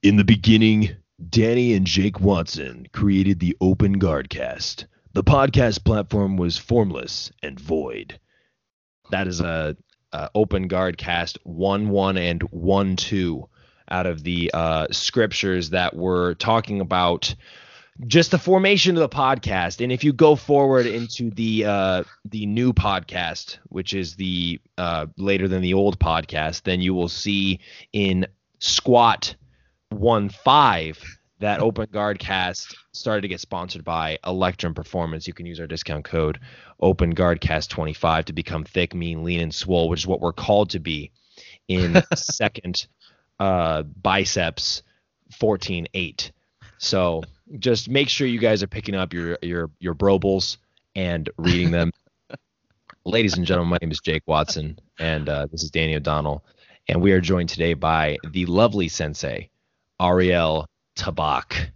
In the beginning, Danny and Jake Watson created the Open Guardcast. The podcast platform was formless and void. That is a, a Open Guardcast one one and one two out of the uh, scriptures that were talking about just the formation of the podcast. And if you go forward into the uh, the new podcast, which is the uh, later than the old podcast, then you will see in squat one five that Open Guard Cast started to get sponsored by Electrum Performance. You can use our discount code Open Guard Cast 25 to become thick, mean, lean, and swole, which is what we're called to be in second uh, biceps 14-8. So just make sure you guys are picking up your your your brobles and reading them. Ladies and gentlemen, my name is Jake Watson, and uh, this is Danny O'Donnell, and we are joined today by the lovely sensei, Ariel Tabak.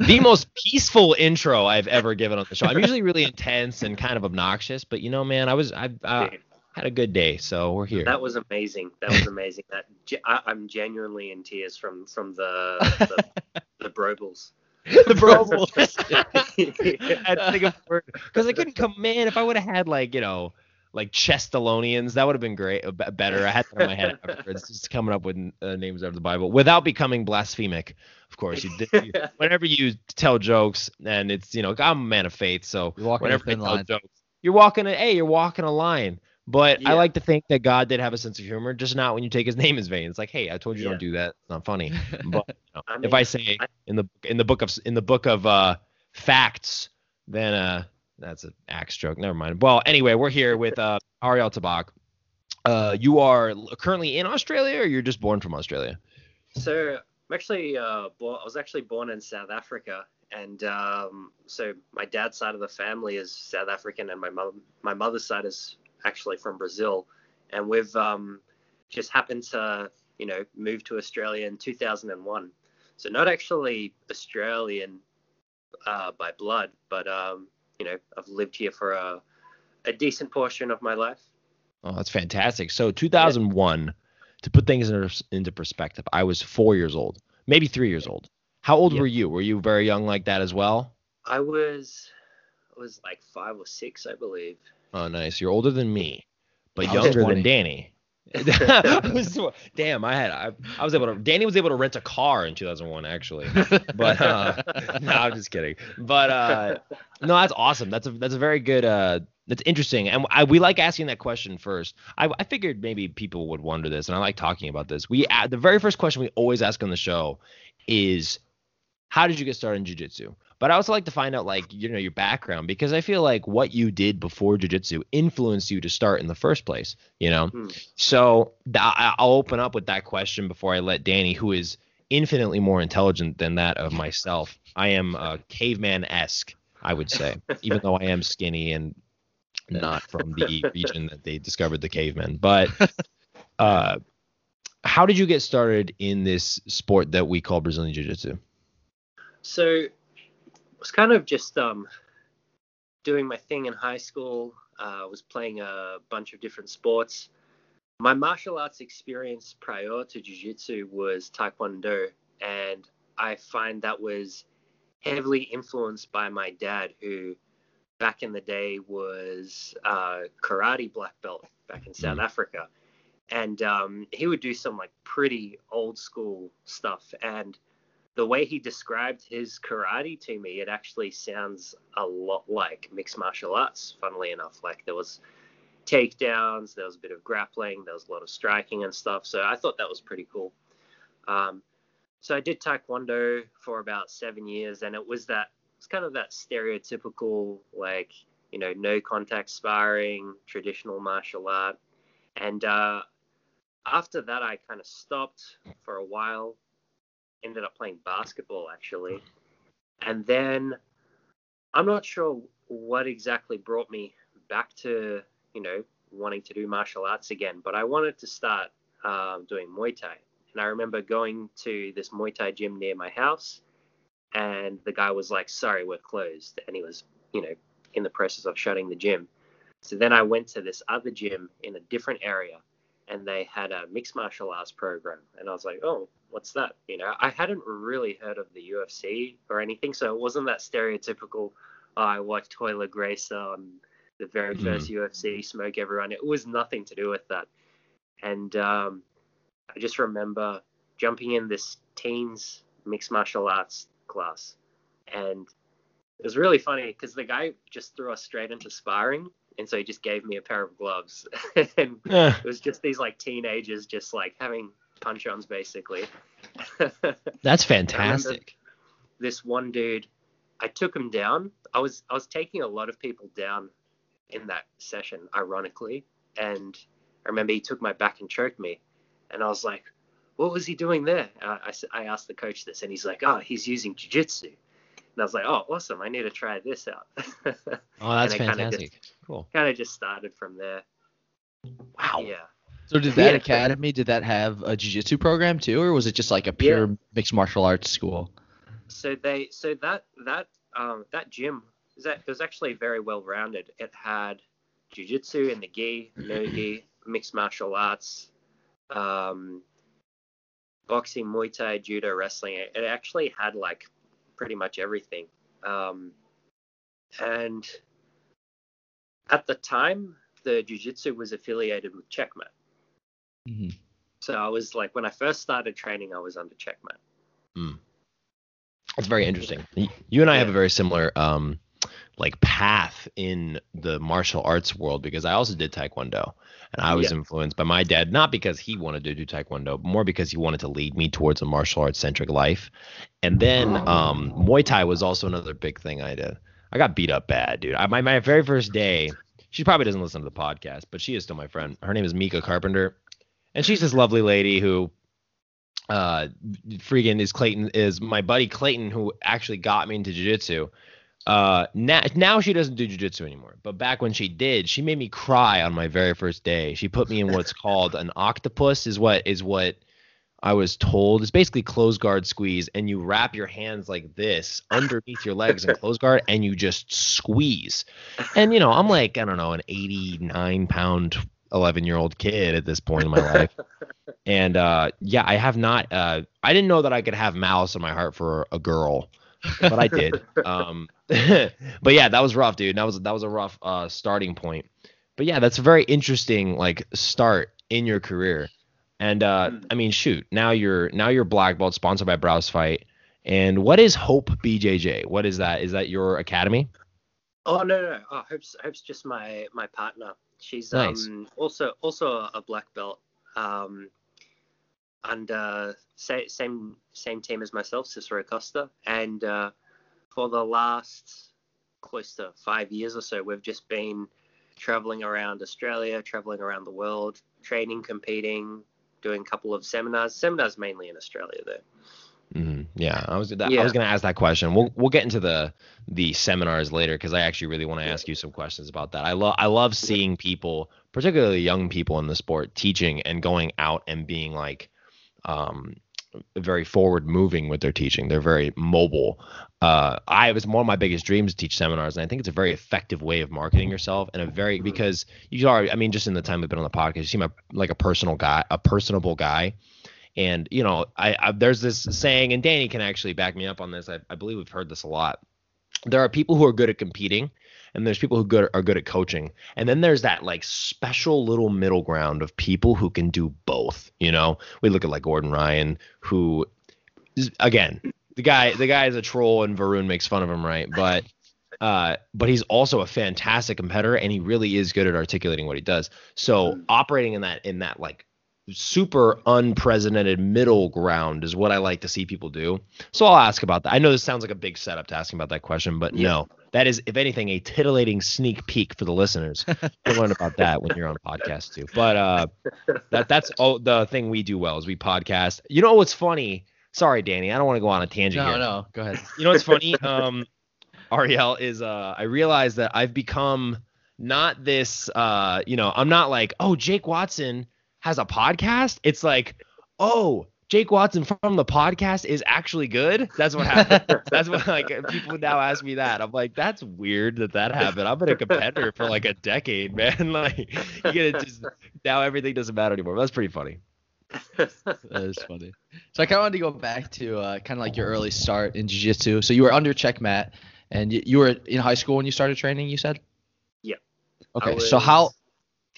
The most peaceful intro I've ever given on the show. I'm usually really intense and kind of obnoxious, but you know, man, I was I uh, had a good day, so we're here. That was amazing. That was amazing. that I, am genuinely in tears from from the the, the brobles. the brobles. I had to think of word because I couldn't come. Man, if I would have had like you know like Chestalonians. That would have been great, better. I had that in my head afterwards, just coming up with uh, names out of the Bible without becoming blasphemic. Of course, you, you whenever you tell jokes, and it's you know I'm a man of faith, so whenever you tell line. jokes, you're walking a hey, you're walking a line. But yeah. I like to think that God did have a sense of humor, just not when you take His name in vain. It's like, hey, I told you yeah. don't do that. It's not funny. But you know, I mean, if I say I, in the in the book of in the book of uh, facts, then uh, that's an axe joke. Never mind. Well, anyway, we're here with uh, Ariel Tabak. Uh, you are currently in Australia, or you're just born from Australia? So I'm actually uh, born, I was actually born in South Africa, and um, so my dad's side of the family is South African, and my mom, my mother's side is actually from Brazil, and we've um, just happened to you know move to Australia in 2001. So not actually Australian uh, by blood, but um, you know, I've lived here for a, a decent portion of my life. Oh, that's fantastic. So 2001, yeah. to put things into perspective, I was four years old, maybe three years old. How old yeah. were you? Were you very young like that as well? I was, I was like five or six, I believe. Oh, nice. You're older than me, but younger than Danny. damn, I had I, I was able to Danny was able to rent a car in 2001 actually. But uh no, I'm just kidding. But uh no, that's awesome. That's a that's a very good uh that's interesting. And I, we like asking that question first. I, I figured maybe people would wonder this and I like talking about this. We the very first question we always ask on the show is how did you get started in jiu-jitsu? But I also like to find out like you know your background because I feel like what you did before jujitsu influenced you to start in the first place. You know, hmm. so th- I'll open up with that question before I let Danny, who is infinitely more intelligent than that of myself. I am uh, caveman esque, I would say, even though I am skinny and not from the region that they discovered the cavemen. But uh, how did you get started in this sport that we call Brazilian Jiu Jitsu? So was kind of just um, doing my thing in high school. I uh, was playing a bunch of different sports. My martial arts experience prior to jiu-jitsu was taekwondo, and I find that was heavily influenced by my dad, who back in the day was uh, karate black belt back in South mm. Africa, and um, he would do some like pretty old school stuff. And the way he described his karate to me, it actually sounds a lot like mixed martial arts, funnily enough. Like there was takedowns, there was a bit of grappling, there was a lot of striking and stuff. So I thought that was pretty cool. Um, so I did taekwondo for about seven years, and it was that it's kind of that stereotypical like you know no contact sparring, traditional martial art, and uh, after that I kind of stopped for a while ended up playing basketball actually. And then I'm not sure what exactly brought me back to, you know, wanting to do martial arts again, but I wanted to start um, doing Muay Thai. And I remember going to this Muay Thai gym near my house, and the guy was like, Sorry, we're closed. And he was, you know, in the process of shutting the gym. So then I went to this other gym in a different area, and they had a mixed martial arts program, and I was like, oh, what's that? You know, I hadn't really heard of the UFC or anything, so it wasn't that stereotypical. Oh, I watched Royler Gracie on the very 1st mm-hmm. UFC, smoke everyone. It was nothing to do with that, and um, I just remember jumping in this teens mixed martial arts class, and it was really funny because the guy just threw us straight into sparring and so he just gave me a pair of gloves. And yeah. it was just these like teenagers just like having punch-ons basically. That's fantastic. this one dude i took him down. I was i was taking a lot of people down in that session ironically. And i remember he took my back and choked me. And i was like what was he doing there? I, I, I asked the coach this and he's like oh he's using jiu-jitsu and I was like, oh, awesome! I need to try this out. oh, that's fantastic. Just, cool. Kind of just started from there. Wow. Yeah. So did that yeah. academy did that have a jiu-jitsu program too, or was it just like a pure yeah. mixed martial arts school? So they so that that um that gym is that it was actually very well rounded. It had jiu-jitsu in the gi, no gi, mixed martial arts, um, boxing, Muay Thai, judo, wrestling. It, it actually had like pretty much everything. Um, and at the time, the jiu-jitsu was affiliated with Checkmat. Mm-hmm. So I was like, when I first started training, I was under Checkmat. Mm. That's very interesting. You and I yeah. have a very similar um, like path in the martial arts world because I also did taekwondo and I was yeah. influenced by my dad not because he wanted to do taekwondo, but more because he wanted to lead me towards a martial arts centric life. And then um, Muay Thai was also another big thing I did. I got beat up bad, dude. I, my my very first day, she probably doesn't listen to the podcast, but she is still my friend. Her name is Mika Carpenter, and she's this lovely lady who uh freaking is Clayton is my buddy Clayton who actually got me into jiu-jitsu uh, now, now she doesn't do jujitsu anymore, but back when she did, she made me cry on my very first day. She put me in what's called an octopus, is what is what I was told. It's basically close guard squeeze, and you wrap your hands like this underneath your legs in close guard, and you just squeeze. And you know, I'm like I don't know, an 89 pound 11 year old kid at this point in my life. And uh, yeah, I have not. Uh, I didn't know that I could have malice in my heart for a girl but I did. Um, but yeah, that was rough, dude. That was that was a rough uh, starting point. But yeah, that's a very interesting like start in your career. And uh. I mean, shoot, now you're now you're black belt sponsored by Browse Fight. And what is Hope BJJ? What is that? Is that your academy? Oh no no, no. Oh, Hope's Hope's just my my partner. She's nice. um also also a black belt. Um, and uh, same same team as myself, Cicero Costha, and uh, for the last close to five years or so, we've just been traveling around Australia, traveling around the world, training, competing, doing a couple of seminars. Seminars mainly in Australia, though. Mm-hmm. Yeah, I was that, yeah. I was gonna ask that question. We'll we'll get into the the seminars later because I actually really want to ask you some questions about that. I love I love seeing people, particularly young people in the sport, teaching and going out and being like um, very forward moving with their teaching. They're very mobile. Uh, I was one of my biggest dreams to teach seminars, and I think it's a very effective way of marketing yourself, and a very because you are. I mean, just in the time we've been on the podcast, you seem like a personal guy, a personable guy. And you know, I, I there's this saying, and Danny can actually back me up on this. I, I believe we've heard this a lot. There are people who are good at competing, and there's people who good, are good at coaching. And then there's that like special little middle ground of people who can do both you know? We look at like gordon ryan who is, again the guy the guy is a troll and varun makes fun of him right? But uh, but he's also a fantastic competitor and he really is good at articulating what he does. So mm. operating in that in that like super unprecedented middle ground is what I like to see people do. So I'll ask about that. I know this sounds like a big setup to asking about that question, but yeah. no, that is, if anything, a titillating sneak peek for the listeners. You'll learn about that when you're on podcast too. But uh, that that's all the thing we do well is we podcast. You know what's funny? Sorry, Danny, I don't want to go on a tangent no, here. No, no, go ahead. You know what's funny? Um, Ariel is uh, I realize that I've become not this. Uh, you know, I'm not like, oh, Jake Watson has a podcast. It's like, oh, Jake Watson from the podcast is actually good. That's what happened. that's what like people now ask me that. I'm like, that's weird that that happened. I've been a competitor for like a decade, man. Like, you get just now everything doesn't matter anymore. That's pretty funny. that is funny. So I kind of wanted to go back to uh, kind of like your early start in jiu-jitsu. So you were under Checkmat, and you, you were in high school when you started training. You said. Yeah. Okay. So how?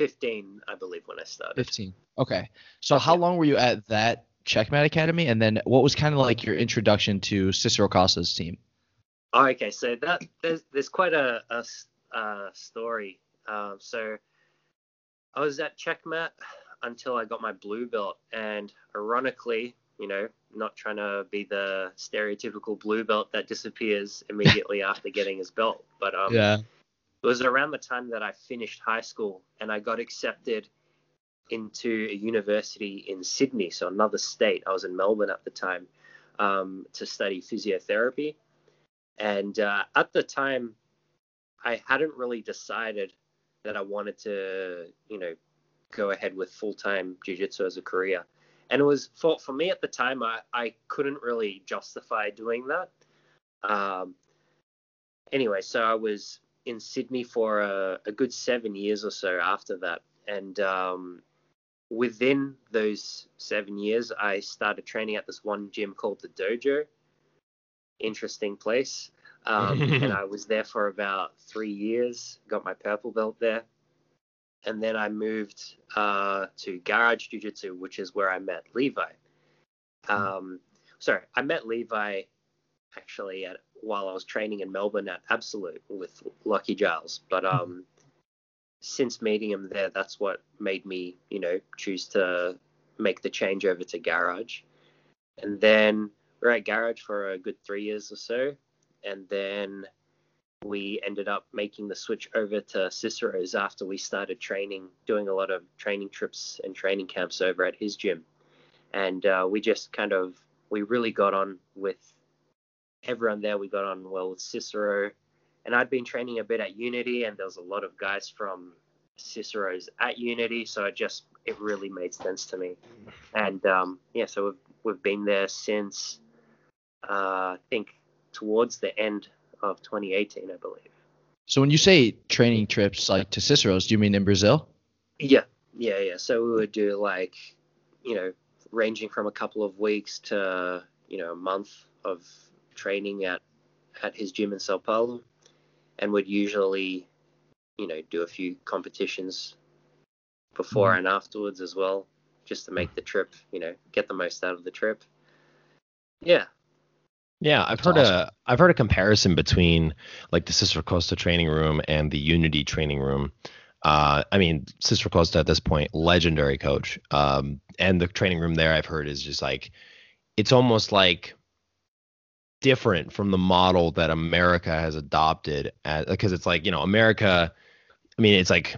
15, I believe, when I started. 15. Okay. So how long were you at that Checkmat Academy, and then what was kind of like your introduction to Cicero Costha's team? Oh, okay. So that there's there's quite a, a, a story. Um, so I was at Checkmat until I got my blue belt, and ironically, you know, not trying to be the stereotypical blue belt that disappears immediately after getting his belt, but um, yeah, it was around the time that I finished high school and I got accepted into a university in Sydney, so another state. I was in Melbourne at the time um, to study physiotherapy. And uh, at the time, I hadn't really decided that I wanted to, you know, go ahead with full time jiu jitsu as a career. And it was for, for me at the time, I, I couldn't really justify doing that. Um, anyway, so I was in Sydney for a, a, good seven years or so after that. And um, within those seven years, I started training at this one gym called the Dojo. Interesting place. Um, and I was there for about three years, got my purple belt there. And then I moved uh, to Garage Jiu Jitsu, which is where I met Levi. Hmm. Um, sorry, I met Levi actually at, while I was training in Melbourne at Absolute with Lachy Giles. But hmm. um, since meeting him there, that's what made me, you know, choose to make the change over to Garage. And then we are at Garage for a good three years or so. And then we ended up making the switch over to Cicero's after we started training, doing a lot of training trips and training camps over at his gym. And uh, we just kind of, we really got on with everyone there. We got on well with Cicero and I'd been training a bit at Unity, and there was a lot of guys from Cicero's at Unity, so it just it really made sense to me. And um, yeah, so we've we've been there since uh, I think towards the end of 2018, I believe. So when you say training trips like to Cicero's, do you mean in Brazil? Yeah, yeah, yeah. So we would do like, you know, ranging from a couple of weeks to you know a month of training at at his gym in Sao Paulo and would usually, you know, do a few competitions before mm. and afterwards as well, just to make the trip, you know, get the most out of the trip. Yeah. Yeah, I've heard awesome. a I've heard a comparison between like the Cicero Costha training room and the Unity training room. Uh, I mean, Cicero Costha at this point, legendary coach. Um, and the training room there I've heard is just like it's almost like different from the model that America has adopted because it's like you know America I mean it's like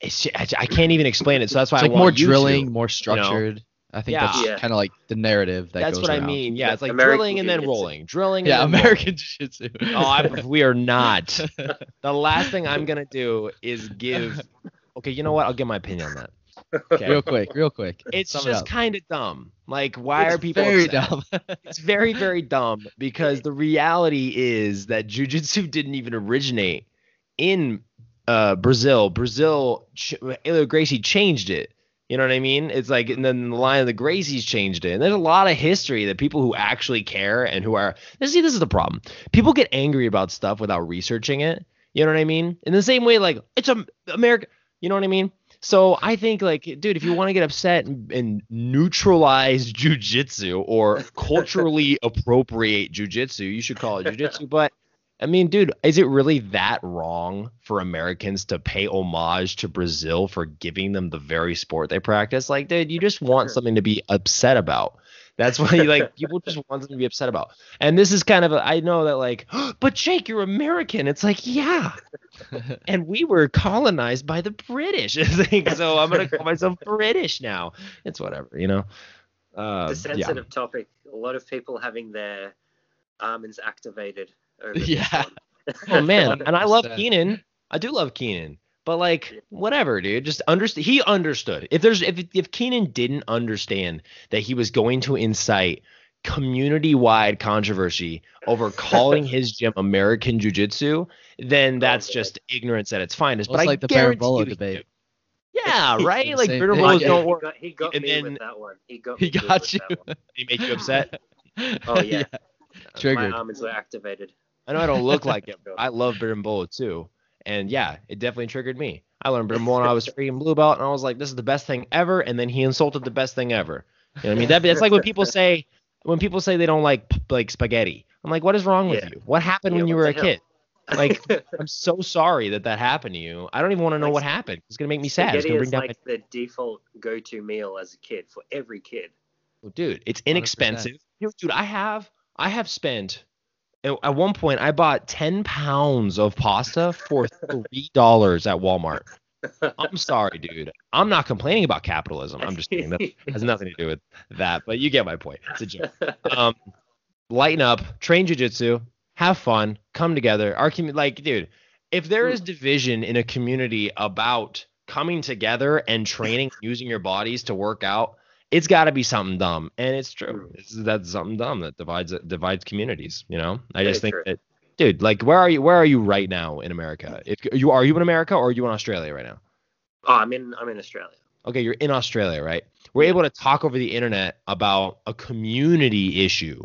it's I can't even explain it so that's why it's I like more drilling to, more structured you know? I think yeah. that's yeah. kind of like the narrative that That's what around. I mean. Yeah, it's like American drilling and then rolling, drilling. Yeah, American jiu-jitsu. oh, I, we are not. the last thing I'm gonna do is give. Okay, you know what? I'll give my opinion on that. Okay. Real quick, real quick. It's Sum just it kind of dumb. Like, why it's are people very upset? dumb? it's very, very dumb because the reality is that jujitsu didn't even originate in uh, Brazil. Brazil, Helio Gracie changed it. You know what I mean? It's like, and then the line of the Gracies changed it. And there's a lot of history that people who actually care and who are, see, this is the problem. People get angry about stuff without researching it. You know what I mean? In the same way, like, it's a America, you know what I mean? So I think like, dude, if you want to get upset and, and neutralize jujitsu or culturally appropriate jujitsu, you should call it jujitsu. But I mean, dude, is it really that wrong for Americans to pay homage to Brazil for giving them the very sport they practice? Like, dude, you just want something to be upset about. That's why like people just want something to be upset about. And this is kind of a, I know that like, oh, but Jake, you're American. It's like, yeah. and we were colonized by the British. so I'm gonna call myself British now. It's whatever, you know. Uh, it's a sensitive yeah. topic. A lot of people having their almonds activated. yeah. oh man, and I love Keenan. I do love Keenan. But like whatever, dude. Just understand. He understood. If there's if if Keenan didn't understand that he was going to incite community-wide controversy over calling his gym American Jiu-Jitsu, then that's just ignorance at its finest. Well, but it's I like the guarantee you debate. knew. Yeah, right. like Same Bitter thing. Bowls Yeah, don't he work. got, he got And me then- with that one. He got He got you. that one. They make you upset. Oh yeah. Triggered. My arms were activated. I know I don't look like it. But I love Berimbolo too. And yeah, it definitely triggered me. I learned Berimbolo when I was freaking blue belt, and I was like, this is the best thing ever. And then he insulted the best thing ever. You know what I mean? That, that's like when people say when people say they don't like like spaghetti. I'm like, what is wrong with Yeah. you? What happened Yeah, when you were a hell? kid? Like, I'm so sorry that that happened to you. I don't even want to know Like, what happened. It's gonna make me sad. It's Spaghetti is like the default go-to meal as a kid for every kid. my dude. It's inexpensive. Dude, dude, I have I have spent at one point I bought ten pounds of pasta for three dollars at Walmart. I'm sorry, dude. I'm not complaining about capitalism. I'm just saying that has nothing to do with that. But you get my point. It's a joke. Um, lighten up, train jujitsu, have fun, come together. Our community, like, dude, if there is division in a community about coming together and training, using your bodies to work out, it's got to be something dumb, and it's true. It's, that's something dumb that divides divides communities. You know, I just Very think true. that, dude, like, where are you? Where are you right now in America? If you are you in America or are you in Australia right now? Oh, I'm in I'm in Australia. okay, you're in Australia, right? We're able to talk over the internet about a community issue.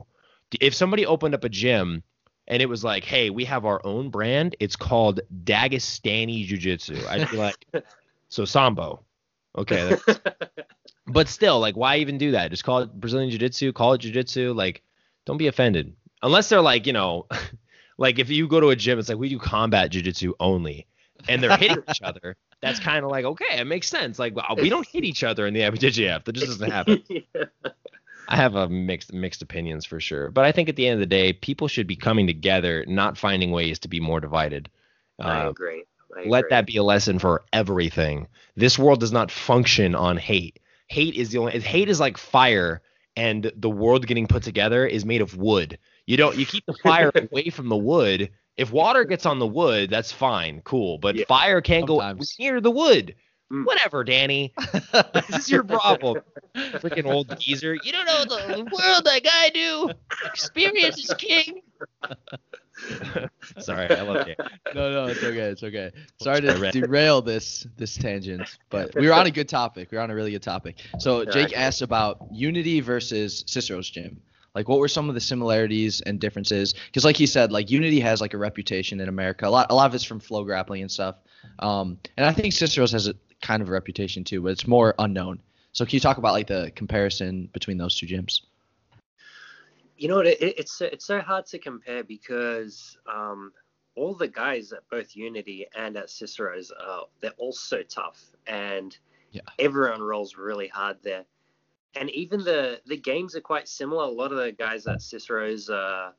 If somebody opened up a gym and it was like, hey, we have our own brand, it's called Dagestani Jiu Jitsu, I'd be like, so Sambo. Okay. but still, like, why even do that? Just call it Brazilian Jiu Jitsu, call it Jiu Jitsu. Like, don't be offended. Unless they're like, you know, like if you go to a gym, it's like, we do combat Jiu Jitsu only. And they're hitting each other. That's kind of like okay, it makes sense. Like we don't hit each other in the IBJJF. That just doesn't happen. I have a mixed mixed opinions for sure, but I think at the end of the day, people should be coming together, not finding ways to be more divided. I Uh, agree. I let agree. that be a lesson for everything. This world does not function on hate. Hate is the only hate is like fire, and the world getting put together is made of wood. You don't you keep the fire away from the wood. If water gets on the wood, that's fine, cool. But Yeah. fire can't Sometimes. go near the wood. Mm. Whatever, Danny. This is your problem. Freaking old geezer. You don't know the world like I do. Experience is king. Sorry, I love you. no, no, it's okay, it's okay. Sorry to derail this this tangent, but we were on a good topic. We were on a really good topic. So Jake asked about Unity versus Cicero's gym. Like, what were some of the similarities and differences? Because, like he said, like Unity has like a reputation in America. A lot, a lot of it's from flow grappling and stuff. Um, and I think Cicero's has a kind of a reputation too, but it's more unknown. So can you talk about like the comparison between those two gyms? You know what? It, it- it's so- it's so hard to compare because um, all the guys at both Unity and at Cicero's, uh, they're all so tough, and Yeah. everyone rolls really hard there. And even the the games are quite similar. A lot of the guys at Cicero's uh,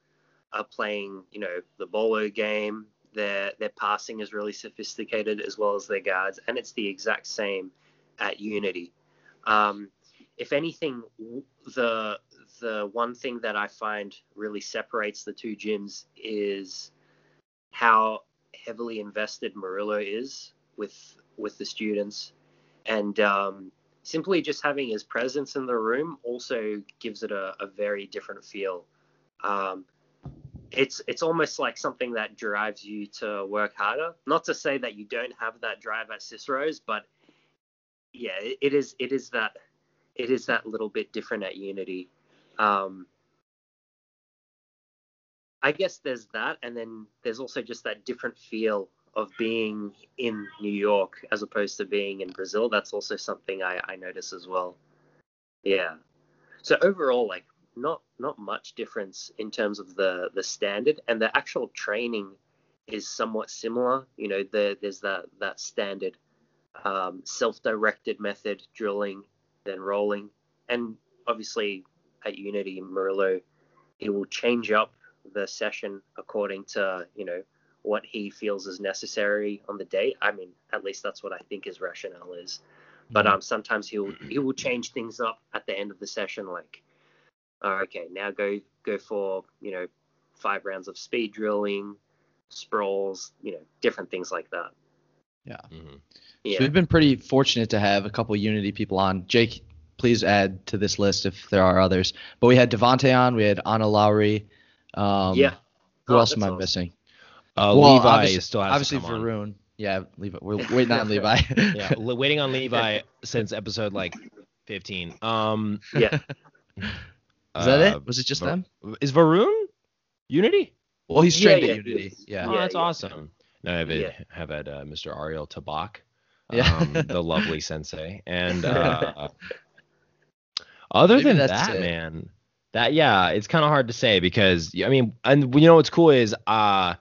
are playing, you know, the bolo game. Their their passing is really sophisticated as well as their guards, and it's the exact same at Unity. Um, if anything, the the one thing that I find really separates the two gyms is how heavily invested Murilo is with with the students, and um, simply just having his presence in the room also gives it a, a very different feel. Um, it's it's almost like something that drives you to work harder. Not to say that you don't have that drive at Cicero's, but yeah, it, it is it is that it is that little bit different at Unity. Um, I guess there's that, and then there's also just that different feel of being in New York as opposed to being in Brazil. That's also something I, I notice as well. Yeah. So overall, like not not much difference in terms of the the standard and the actual training is somewhat similar. You know, the, there's that that standard um, self-directed method, drilling, then rolling, and obviously at Unity Murilo, he will change up the session according to you know what he feels is necessary on the day. I mean, at least that's what I think his rationale is. But um, sometimes he'll he will change things up at the end of the session, like, oh, okay, now go go for you know five rounds of speed drilling, sprawls, you know, different things like that. Mhm. Yeah. So we've been pretty fortunate to have a couple Unity people on. Jake, please add to this list if there are others. But we had Devhonte on, we had Anna Lowry. Um, yeah. Who Oh, else am I awesome. missing? Uh, Well, Levi obviously- still has Obviously to come on. Varun. Yeah, Levi. We're waiting on Levi. Yeah, waiting on Levi since episode like 15. Um, Yeah. Is that uh, it? Was it just Var- them? Is Varun Unity? Well, he's trained yeah, at Unity. Yeah. oh, that's yeah. awesome. No, I've had, Yeah. have had uh, Mr. Ariel Tabak, Yeah. um, the lovely sensei, and uh, other Maybe than that, it. man, that yeah, it's kind of hard to say because I mean, and you know what's cool is, uh,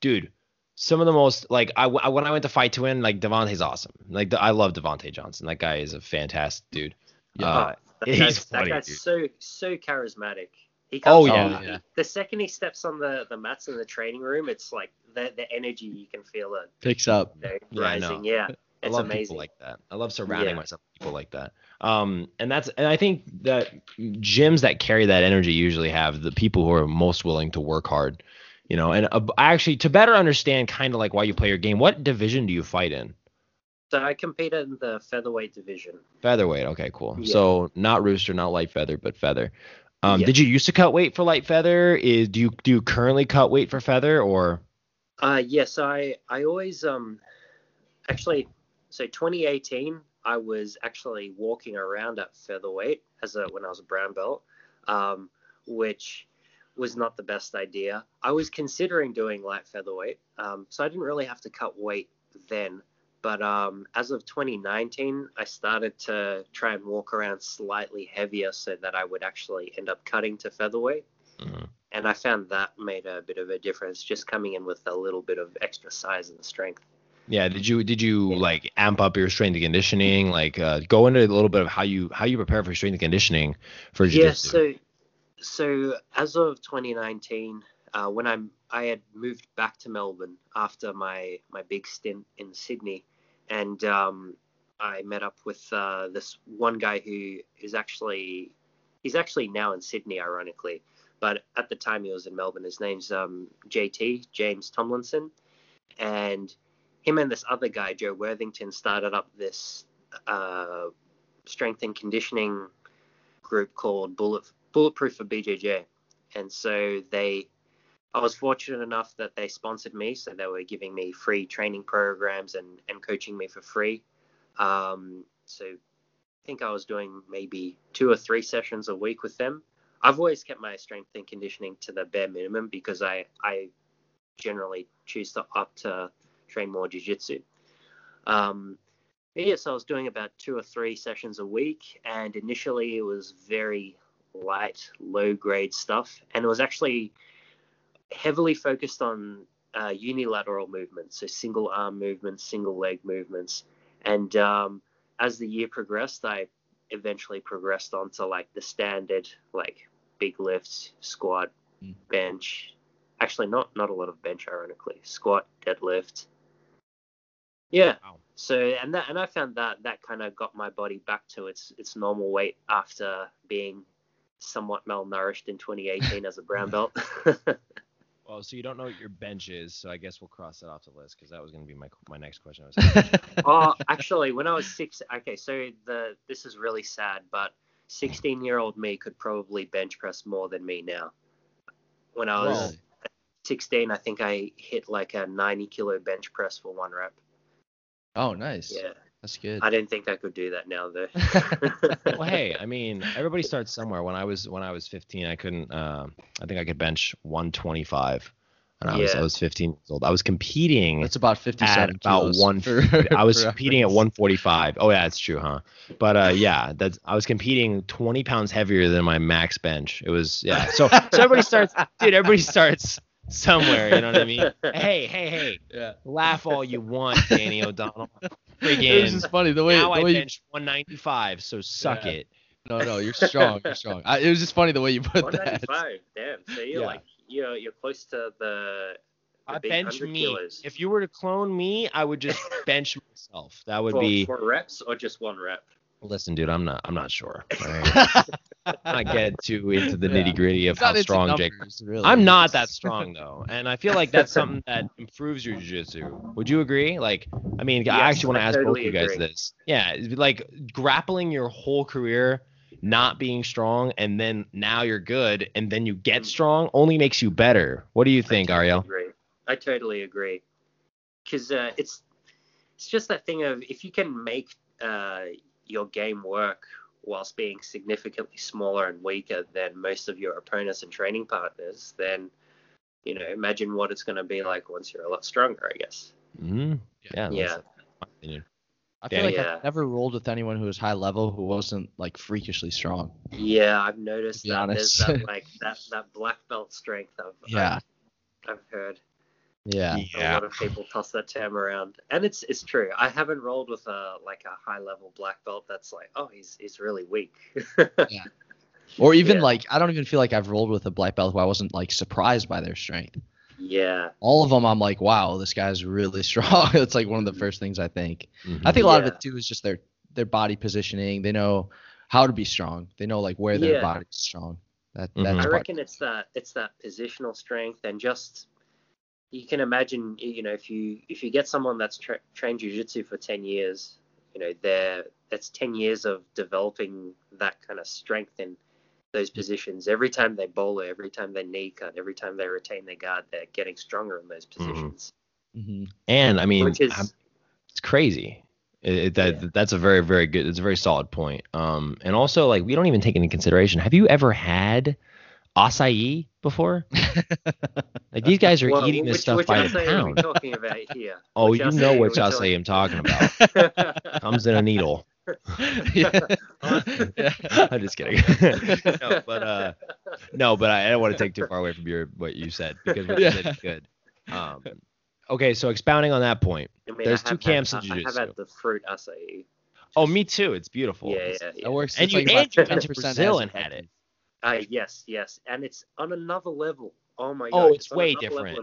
dude, some of the most like I, I when I went to fight to win, like Devhonte's awesome. Like I love Devhonte Johnson. That guy is a fantastic dude. Yeah. Uh, That he's guy's, funny, that guy's dude. so so charismatic. He Oh, yeah. on- yeah. The second he steps on the, the mats in the training room, it's like the the energy you can feel it Picks up. you know, know. rising. Yeah, I love amazing. people like that. I love surrounding Yeah. myself with people like that. Um, and that's and I think that gyms that carry that energy usually have the people who are most willing to work hard. You know, and uh, actually to better understand kind of like why you play your game, what division do you fight in? so I competed in the featherweight division. Featherweight. Okay, cool. Yeah. So not rooster, not light feather, but feather. Um, Yeah. Did you used to cut weight for light feather? Is do you do you currently cut weight for feather or? Uh, yes, I I always um actually so 2018 I was actually walking around at featherweight as a when I was a brown belt, um, which was not the best idea. I was considering doing light featherweight, um, so I didn't really have to cut weight then. But um, as of 2019, I started to try and walk around slightly heavier so that I would actually end up cutting to featherweight Mhm. and I found that made a bit of a difference just coming in with a little bit of extra size and strength. Yeah, did you did you Yeah. like amp up your strength and conditioning? Like uh, go into a little bit of how you how you prepare for strength and conditioning for Yeah, jiu-jitsu. so so as of 2019, uh, when I'm I had moved back to Melbourne after my my big stint in Sydney, and um, I met up with uh, this one guy who is actually he's actually now in Sydney, ironically, but at the time he was in Melbourne. His name's um, JT James Tomlinson, and him and this other guy Joe Worthington started up this uh, strength and conditioning group called Bullet Bulletproof for BJJ, and so they. I was fortunate enough that they sponsored me, so they were giving me free training programs and, and coaching me for free. Um, so I think I was doing maybe two or three sessions a week with them. I've always kept my strength and conditioning to the bare minimum because I, I generally choose to opt to train more jiu-jitsu. Um, yeah, so I was doing about two or three sessions a week, and initially it was very light, low grade stuff, and it was actually heavily focused on uh, unilateral movements, so single arm movements, single leg movements, and um, as the year progressed, I eventually progressed onto like the standard, like big lifts, squat, Mm. bench. Actually, not not a lot of bench, ironically. Squat, deadlift. Yeah. Wow. So and that and I found that that kind of got my body back to its its normal weight after being somewhat malnourished in 2018 as a brown belt. Well, so you don't know what your bench is, so I guess we'll cross that off the list because that was going to be my my next question. I was oh, actually, when I was six, okay, so the this is really sad, but 16 year old me could probably bench press more than me now. When I was Really? 16, I think I hit like a 90 kilo bench press for one rep. Oh, nice. Yeah, That's good. I didn't think I could do that now though. well, hey, I mean, everybody starts somewhere. When I was when I was 15, I couldn't. Uh, I think I could bench 125, and I was I was 15 years old. I was competing It's about 57 at about one. for- I was for competing at 145. Oh yeah, that's true, huh? But uh, yeah, that's I was competing 20 pounds heavier than my max bench. It was yeah. So so everybody starts, dude. Everybody starts somewhere. You know what I mean? Hey, hey, hey. Yeah. Laugh all you want, Danny O'Donnell. It was Friggin' just funny the way now the I way you, bench 195, so suck Yeah. it. no no you're strong you're strong. I, it was just funny the way you put that. 195, damn. So you're Yeah. like you know, you're close to the. the I bench me. kilos. If you were to clone me, I would just bench myself. That would for, be. for reps or just one rep. Listen, dude, I'm not. I'm not sure. all right? Not get too into the Yeah. nitty gritty of He's how into strong Jake. numbers, really. I'm not that strong though, and I feel like that's something that improves your jiu-jitsu. Would you agree? Like, I mean, I actually want to I ask both totally you guys agree. this. Yeah, like grappling your whole career, not being strong, and then now you're good, and then you get Mm. strong, only makes you better. What do you think, I totally Ariel? Agree. I totally agree. Because uh, it's it's just that thing of if you can make uh, your game work whilst being significantly smaller and weaker than most of your opponents and training partners, then you know imagine what it's going to be like once you're a lot stronger. I guess. Mm, yeah. Yeah. that's my opinion. I feel Yeah. like Yeah. I've never rolled with anyone who was high level who wasn't like freakishly strong. Yeah, I've noticed be that there's that like that that black belt strength. I've Yeah. I've, I've heard. Yeah. a lot of people toss that term around, and it's it's true. I haven't rolled with a like a high level black belt that's like, oh, he's he's really weak. Or even Yeah. like I don't even feel like I've rolled with a black belt who I wasn't like surprised by their strength. yeah, All of them I'm like, wow, this guy's really strong. it's like one of the first things I think. Mhm. I think a lot of it too is just their their body positioning. They know how to be strong. They know like where their Yeah. body's strong. That Mhm. that's I part- reckon it's that it's that positional strength and just you can imagine you know if you if you get someone that's tra- trained jiu-jitsu for 10 years you know they're that's 10 years of developing that kind of strength in those positions every time they bolo every time they knee cut every time they retain their guard they're getting stronger in those positions Mhm. And I mean, which is it's crazy. It, it- that Yeah. that's a very very good. It's a very solid point. Um, and also like we don't even take into consideration. Have you ever had acai before? like these guys are well, eating this which, stuff which by acai the are we pound. talking about here Oh, Which you know are we which acai I'm talking about. about Comes in a needle. yeah. I'm just kidding. no, but uh, no, but I, I don't want to take too far away from your what you said because what you said is good. Um, okay, so expounding on that point. I mean, There's I two camps had, in I have jiu-jitsu. had the fruit acai. Oh, me too. It's beautiful. Yeah, yeah, yeah. That works. And it's you like and about you went to 20% Brazil and had it. Uh, yes, yes, and it's on another level. Oh my god! Oh, god! it's way different.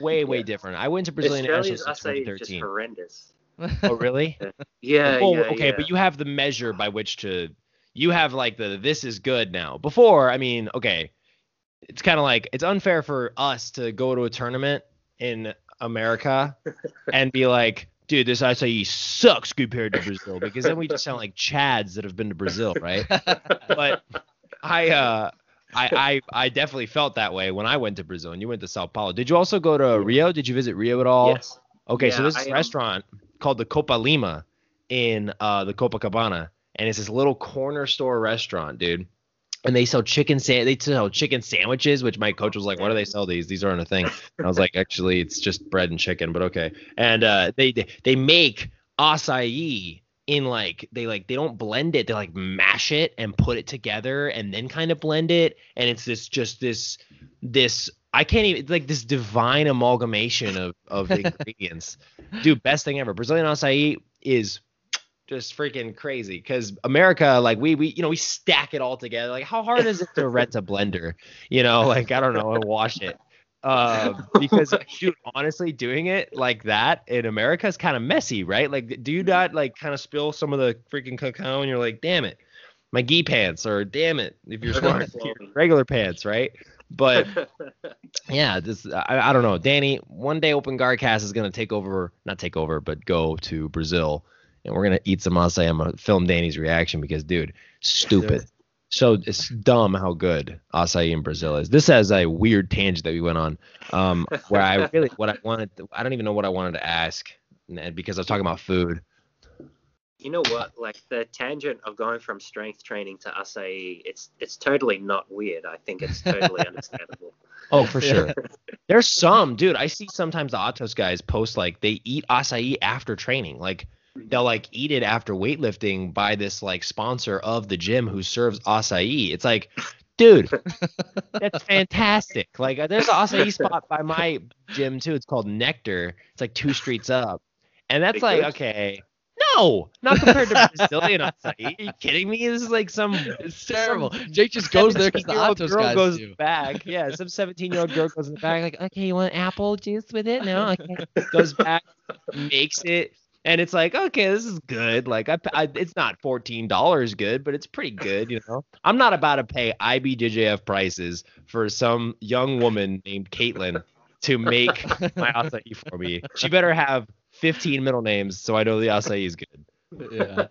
Way way Yeah. different. I went to Brazilian Australia's Nationals in acai is just horrendous. Oh really? Yeah, oh, yeah, okay, yeah. but you have the measure by which to you have like the this is good now. Before, I mean, okay, it's kind of like it's unfair for us to go to a tournament in America and be like, dude, this acai sucks compared to Brazil because then we just sound like chads that have been to Brazil, right? But I uh I, I I definitely felt that way when I went to Brazil and you went to Sao Paulo. Did you also go to Rio? Did you visit Rio at all? yes. Okay, so this is a um, restaurant called the Copa Lima in uh, the Copacabana, and it's this little corner store restaurant, dude. And they sell chicken sa- they sell chicken sandwiches, which my coach was like, "Why do they sell these? These aren't a thing." And I was like, "Actually, it's just bread and chicken, but okay." And uh, they they they make acai in like they like they don't blend it, they like mash it and put it together and then kind of blend it, and it's this just this this I can't even like this divine amalgamation of of ingredients. Dude, best thing ever. Brazilian acai is just freaking crazy because America, like we we you know we stack it all together. Like how hard is it to rent a blender? You know, like I don't know, and wash it. Uh, because dude, honestly, doing it like that in America is kind of messy, right? Like, do you not like kind of spill some of the freaking cacao and you're like, damn it, my gi pants, or damn it, if you're smart, regular pants, right? But yeah, this I, I don't know. Danny, one day Open Guard Cast is gonna take over, not take over, but go to Brazil, and we're gonna eat some acai. I'm gonna film Danny's reaction because, dude, stupid. So it's dumb how good acai in Brazil is. This has a weird tangent that we went on, um, where I really what I wanted. I don't even know what I wanted to ask, because I was talking about food. you know what? Like the tangent of going from strength training to acai, it's it's totally not weird. I think it's totally understandable. Oh, for sure. There's some, dude. I see sometimes the Atos guys post like they eat acai after training. Like they'll like eat it after weightlifting by this like sponsor of the gym who serves acai. It's like, dude, that's fantastic. Like uh, there's an acai spot by my gym too. It's called Nectar. It's like two streets up, and that's like okay. No, not compared to Brazilian acai. Are you kidding me? This is like some It's terrible. Jake just goes there because the 17-year-old Atos girl goes do. back. Yeah, some 17 year old girl goes in the back like, okay, you want apple juice with it? No, okay. Goes back, makes it, and it's like, okay, this is good. Like, I, I it's not fourteen dollars good, but it's pretty good. You know, I'm not about to pay IBJJF prices for some young woman named Caitlin to make my acai for me. She better have 15 middle names so I know the acai is good. Yeah.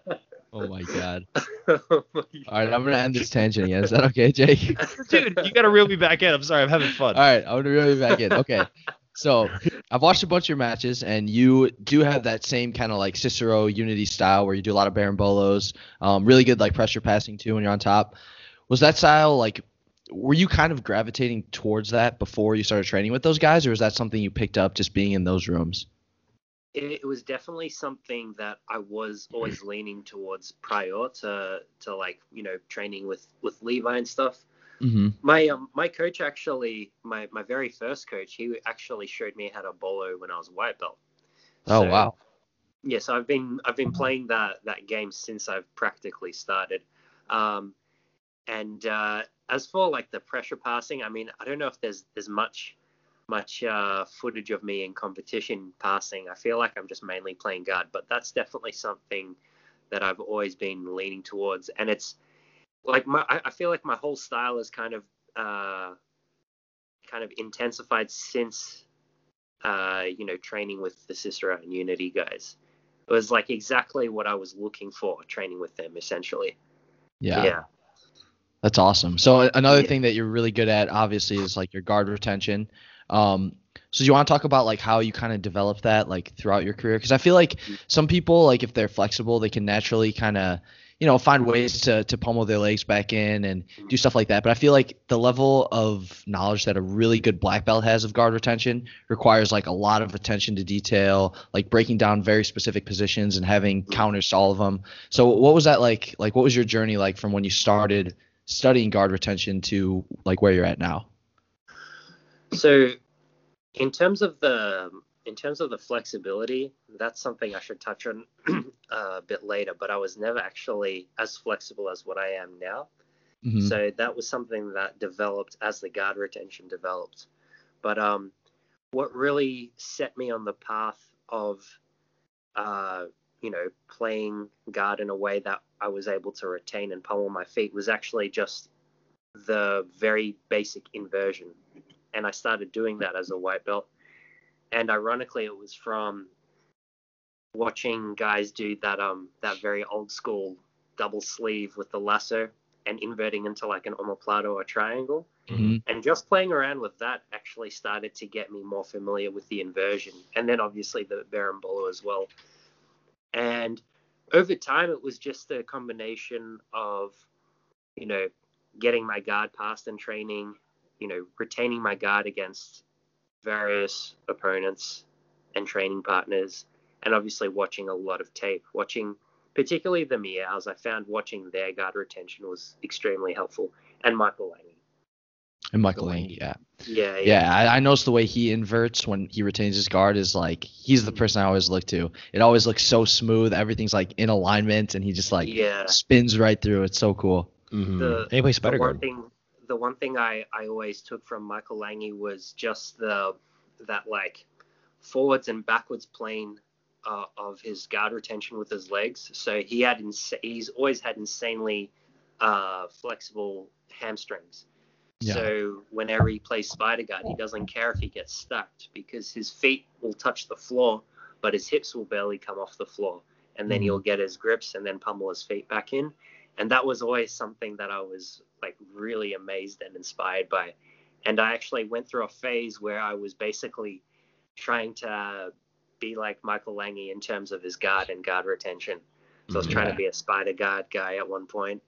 Oh my god. Oh All right, I'm gonna end this tangent again. Is that okay, Jake? Dude, you gotta reel me back in. I'm sorry, I'm having fun. All right, I'm gonna reel you back in. Okay. So I've watched a bunch of your matches, and you do have that same kind of like Cicero Unity style where you do a lot of berimbolos, um, really good like pressure passing too when you're on top. Was that style like? Were you kind of gravitating towards that before you started training with those guys, or is that something you picked up just being in those rooms? it, it was definitely something that I was always leaning towards prior to to like you know training with with Levi and stuff. Mm-hmm. My um my coach actually my my very first coach he actually showed me how to bolo when I was a white belt. Oh So, wow. Yeah, so I've been I've been playing that that game since I've practically started. Um, and uh, as for like the pressure passing, I mean I don't know if there's there's much much uh, footage of me in competition passing. I feel like I'm just mainly playing guard, but that's definitely something that I've always been leaning towards. And it's like my I I feel like my whole style is kind of uh, kind of intensified since uh, you know training with the Cicero and Unity guys. It was like exactly what I was looking for training with them essentially. Yeah. yeah. That's awesome. So another Yeah. thing that you're really good at, obviously, is like your guard retention. Um, so you want to talk about like how you kind of develop that like throughout your career? Because I feel like some people, like if they're flexible, they can naturally kind of, you know, find ways to to pummel their legs back in and do stuff like that. But I feel like the level of knowledge that a really good black belt has of guard retention requires like a lot of attention to detail, like breaking down very specific positions and having counters to all of them. So what was that like? Like what was your journey like from when you started studying guard retention to like where you're at now? So, in terms of the in terms of the flexibility, that's something I should touch on a bit later. But I was never actually as flexible as what I am now. Mhm. So that was something that developed as the guard retention developed. But um, what really set me on the path of, uh, you know, playing guard in a way that I was able to retain and pummel my feet was actually just the very basic inversion. And I started doing that as a white belt. And ironically, it was from watching guys do that um that very old school double sleeve with the lasso and inverting into like an omoplata or a triangle. Mhm. And just playing around with that actually started to get me more familiar with the inversion. And then obviously the berimbolo as well. And over time, it was just a combination of, you know, getting my guard passed in training, you know, retaining my guard against various opponents and training partners, and obviously watching a lot of tape, watching particularly the Miyaos. I found watching their guard retention was extremely helpful, and Michael Langhi. And Michael Langhi, yeah. Yeah, Yeah, I, I noticed the way he inverts when he retains his guard is like he's the person I always look to. It always looks so smooth. Everything's like in alignment, and he just like yeah. spins right through. It's so cool. Mhm. The- and he plays spider the one guard. thing the one thing I, I always took from Michael Langhi was just the that like forwards and backwards plane uh, of his guard retention with his legs. So he had ins- he's always had insanely uh, flexible hamstrings. Yeah. So whenever he plays spider guard, he doesn't care if he gets stuck because his feet will touch the floor, but his hips will barely come off the floor. And then Mhm. he'll get his grips and then pummel his feet back in and that was always something that I was like really amazed and inspired by. And I actually went through a phase where I was basically trying to be like Michael Langhi in terms of his guard and guard retention. So I was trying to be a spider guard guy at one point.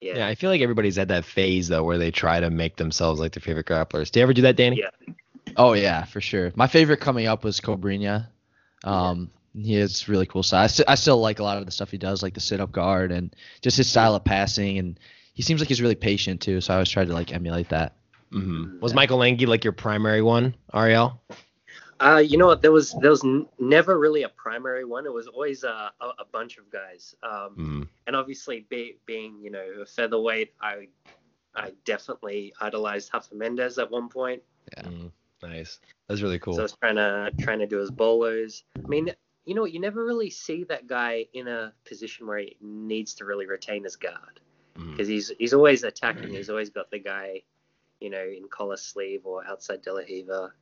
Yeah. Yeah, I feel like everybody's at that phase though where they try to make themselves like their favorite grapplers. Do you ever do that, Danny? Yeah. Oh yeah, for sure. My favorite coming up was Cobrinha. Um, he has really cool style. I, st- I still like a lot of the stuff he does, like the sit up guard and just his style of passing. And he seems like he's really patient too. So I always try to like emulate that. hmm Was Michael Langhi like your primary one, Ariel? Uh, you know what? There was there was n- never really a primary one. It was always a, a, a bunch of guys. Um, Mm. and obviously be, being you know a featherweight, I I definitely idolized Rafa Mendes at one point. Yeah. Mm. Nice. That's really cool. So I was trying to trying to do his bolos. I mean, you know what, you never really see that guy in a position where he needs to really retain his guard mm. because he's he's always attacking. Mm. He's always got the guy, you know, in collar sleeve or outside De La Riva.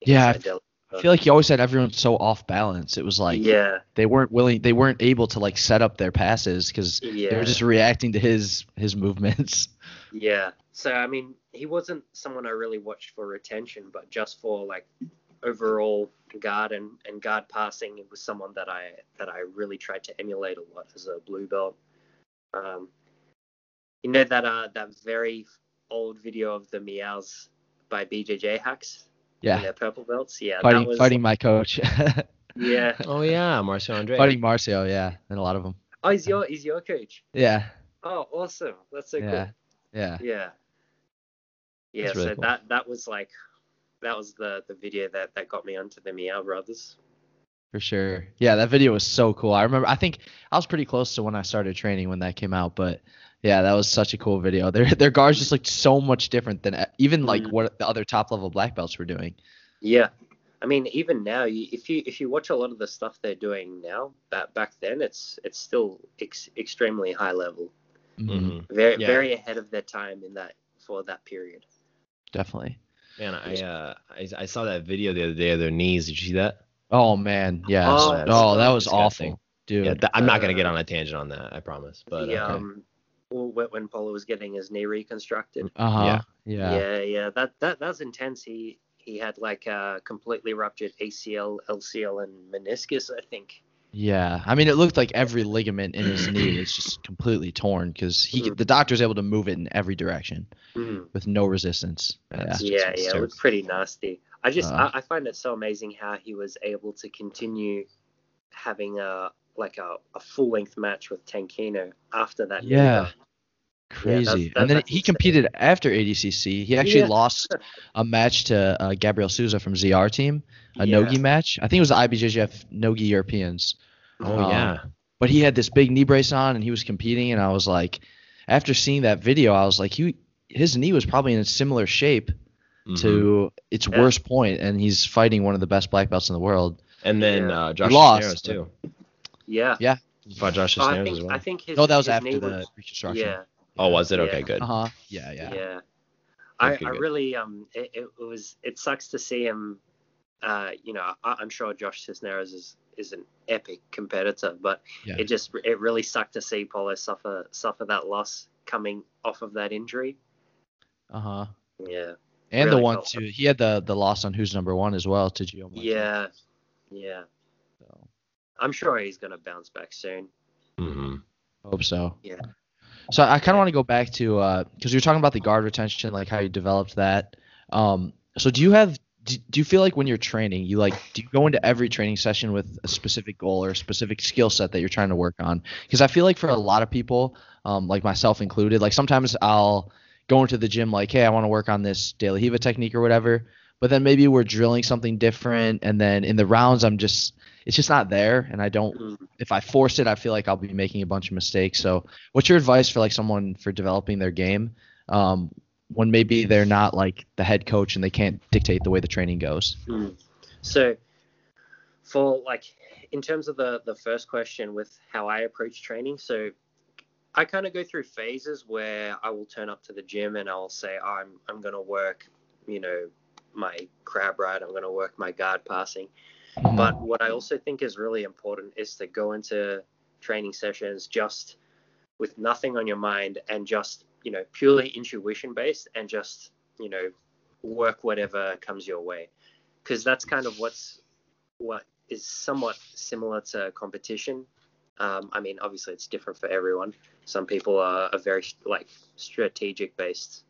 Yeah, I De I feel like he always had everyone so off balance. It was like yeah, they weren't willing, they weren't able to like set up their passes because yeah, they were just reacting to his his movements. yeah. So I mean, he wasn't someone I really watched for retention, but just for like overall guard and, and guard passing, it was someone that I that I really tried to emulate a lot as a blue belt. Um, you know that uh that very old video of the Miyaos by BJJ hacks Yeah, their purple belts. Yeah, fighting that was fighting my coach, yeah. Oh yeah, Marcio Andre. fighting Marcio. Yeah, and a lot of them. Oh, he's your he's your coach. Yeah, Oh, awesome. That's so yeah, yeah. cool. Yeah. Yeah, That's really so cool. that that was like that was the the video that that got me onto the Miyao Brothers. For sure. Yeah, that video was so cool. I remember I think I was pretty close to when I started training when that came out, but yeah, that was such a cool video. Their their guards just looked so much different than even like Mhm. what the other top level black belts were doing. Yeah. I mean, even now, if you if you watch a lot of the stuff they're doing now, back back then, it's it's still ex- extremely high level, Mhm, Mhm. very Yeah. very ahead of their time in that for that period. Definitely. Man, I uh I, I saw that video the other day of their knees. Did you see that? Oh man, yeah. Oh, Oh, that was disgusting. awful, dude. Yeah, th- I'm not gonna uh, get on a tangent on that. I promise. But the uh, um, when when Paulo was getting his knee reconstructed. uh huh. yeah. Yeah. Yeah, yeah, that that that's intense. He he had like a completely ruptured ACL, LCL, and meniscus. I think. Yeah. I mean, it looked like every ligament in his knee is just completely torn because he Mhm. the doctor was able to move it in every direction with no resistance. Yeah. Yeah, yeah, it was pretty nasty. I just Uh. I, I find it so amazing how he was able to continue having a like a, a full length match with Tankino after that. Yeah. Done. Crazy. that's- and then that's he insane. competed after ADCC. He actually Yeah. lost a match to uh, Gabriel Souza from ZR team, a Yeah. Nogi match. I think it was the IBJJF Nogi Europeans. oh um, yeah. But he had this big knee brace on and he was competing and I was like after seeing that video, I was like he his knee was probably in a similar shape Mhm. to its Yeah. worst point and he's fighting one of the best black belts in the world. and then Yeah. uh, Josh lost, Cisneros too. Yeah. He fought Josh Oh, I think as I well. think his. No, that was his after knee the reconstruction. Yeah. Oh, was it? Yeah. Okay, good. Uh-huh. Yeah, Yeah. yeah. I, good, I really um it, it was it sucks to see him uh you know I, I'm sure Josh Cisneros is is an epic competitor but Yeah. it just it really sucked to see Paulo suffer suffer that loss coming off of that injury Uh-huh. yeah And the one felt too. He had the the loss on who's number 1 as well to Gio Martin. yeah yeah So, I'm sure he's gonna bounce back soon Mm-hmm. hope so. Yeah. So I kind of want to go back to uh cuz you're talking about the guard retention like how you developed that. Um so do you have do, do you feel like when you're training, you like do you go into every training session with a specific goal or a specific skill set that you're trying to work on? Because I feel like for a lot of people, um, like myself included, like sometimes I'll go into the gym like, hey, I want to work on this De La Riva technique or whatever, but then maybe we're drilling something different, and then in the rounds I'm just it's just not there, and I don't. Mm. If I force it, I feel like I'll be making a bunch of mistakes. So, what's your advice for like someone for developing their game? Um, when maybe they're not like the head coach and they can't dictate the way the training goes. Mm. So, for like, in terms of the the first question with how I approach training, so I kind of go through phases where I will turn up to the gym and I'll say oh, I'm I'm gonna work, you know, my crab ride. I'm gonna work my guard passing. But what I also think is really important is to go into training sessions just with nothing on your mind and just you know purely intuition based and just you know work whatever comes your way. Because that's kind of what's what is somewhat similar to competition. Um, i mean obviously it's different for everyone. Some people are, are very like strategic based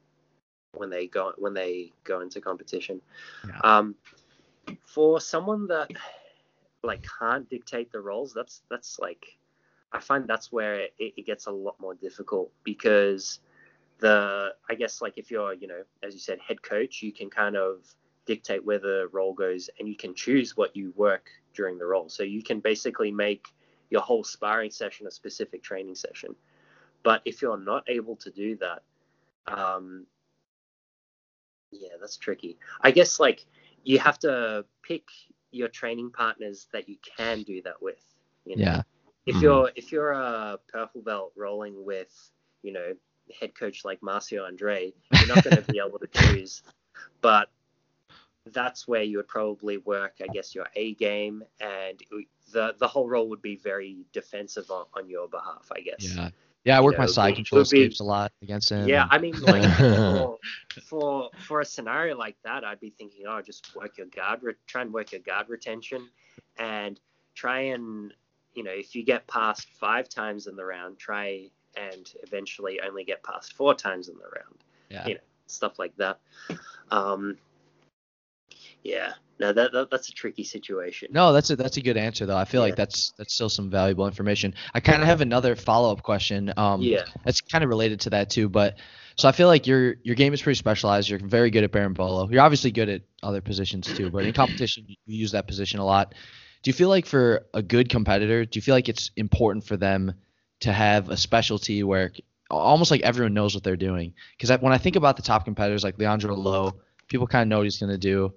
when they go when they go into competition. Yeah. um, for someone that like can't dictate the roles that's that's like i find that's where it, it gets a lot more difficult because the i guess like if you're you know as you said head coach you can kind of dictate where the role goes and you can choose what you work during the role. So you can basically make your whole sparring session a specific training session. But if you're not able to do that um yeah that's tricky. I guess like you have to pick your training partners that you can do that with. You know? Yeah. If Mhm. you're if you're a purple belt rolling with, you know, head coach like Marcio Andre, you're not going to be able to choose. But that's where you would probably work, I guess, your A game, and the the whole role would be very defensive on, on your behalf, I guess. Yeah. Yeah, I work You my side control escapes a lot against him. Yeah, and- I mean, like for, for for a scenario like that, I'd be thinking, oh, just work your guard, re- try and work your guard retention, and try and you know, if you get past five times in the round, try and eventually only get past four times in the round, yeah. you know, stuff like that. Um, yeah, no, that, that that's a tricky situation. No, that's a that's a good answer though. I feel Yeah. like that's that's still some valuable information. I kind of have another follow up question. Um, yeah, It's kind of related to that too, but so I feel like your your game is pretty specialized. You're very good at berimbolo. You're obviously good at other positions too, but in competition you use that position a lot. Do you feel like for a good competitor, do you feel like it's important for them to have a specialty where almost like everyone knows what they're doing? Because when I think about the top competitors like Leandro Lo, people kind of know what he's gonna do.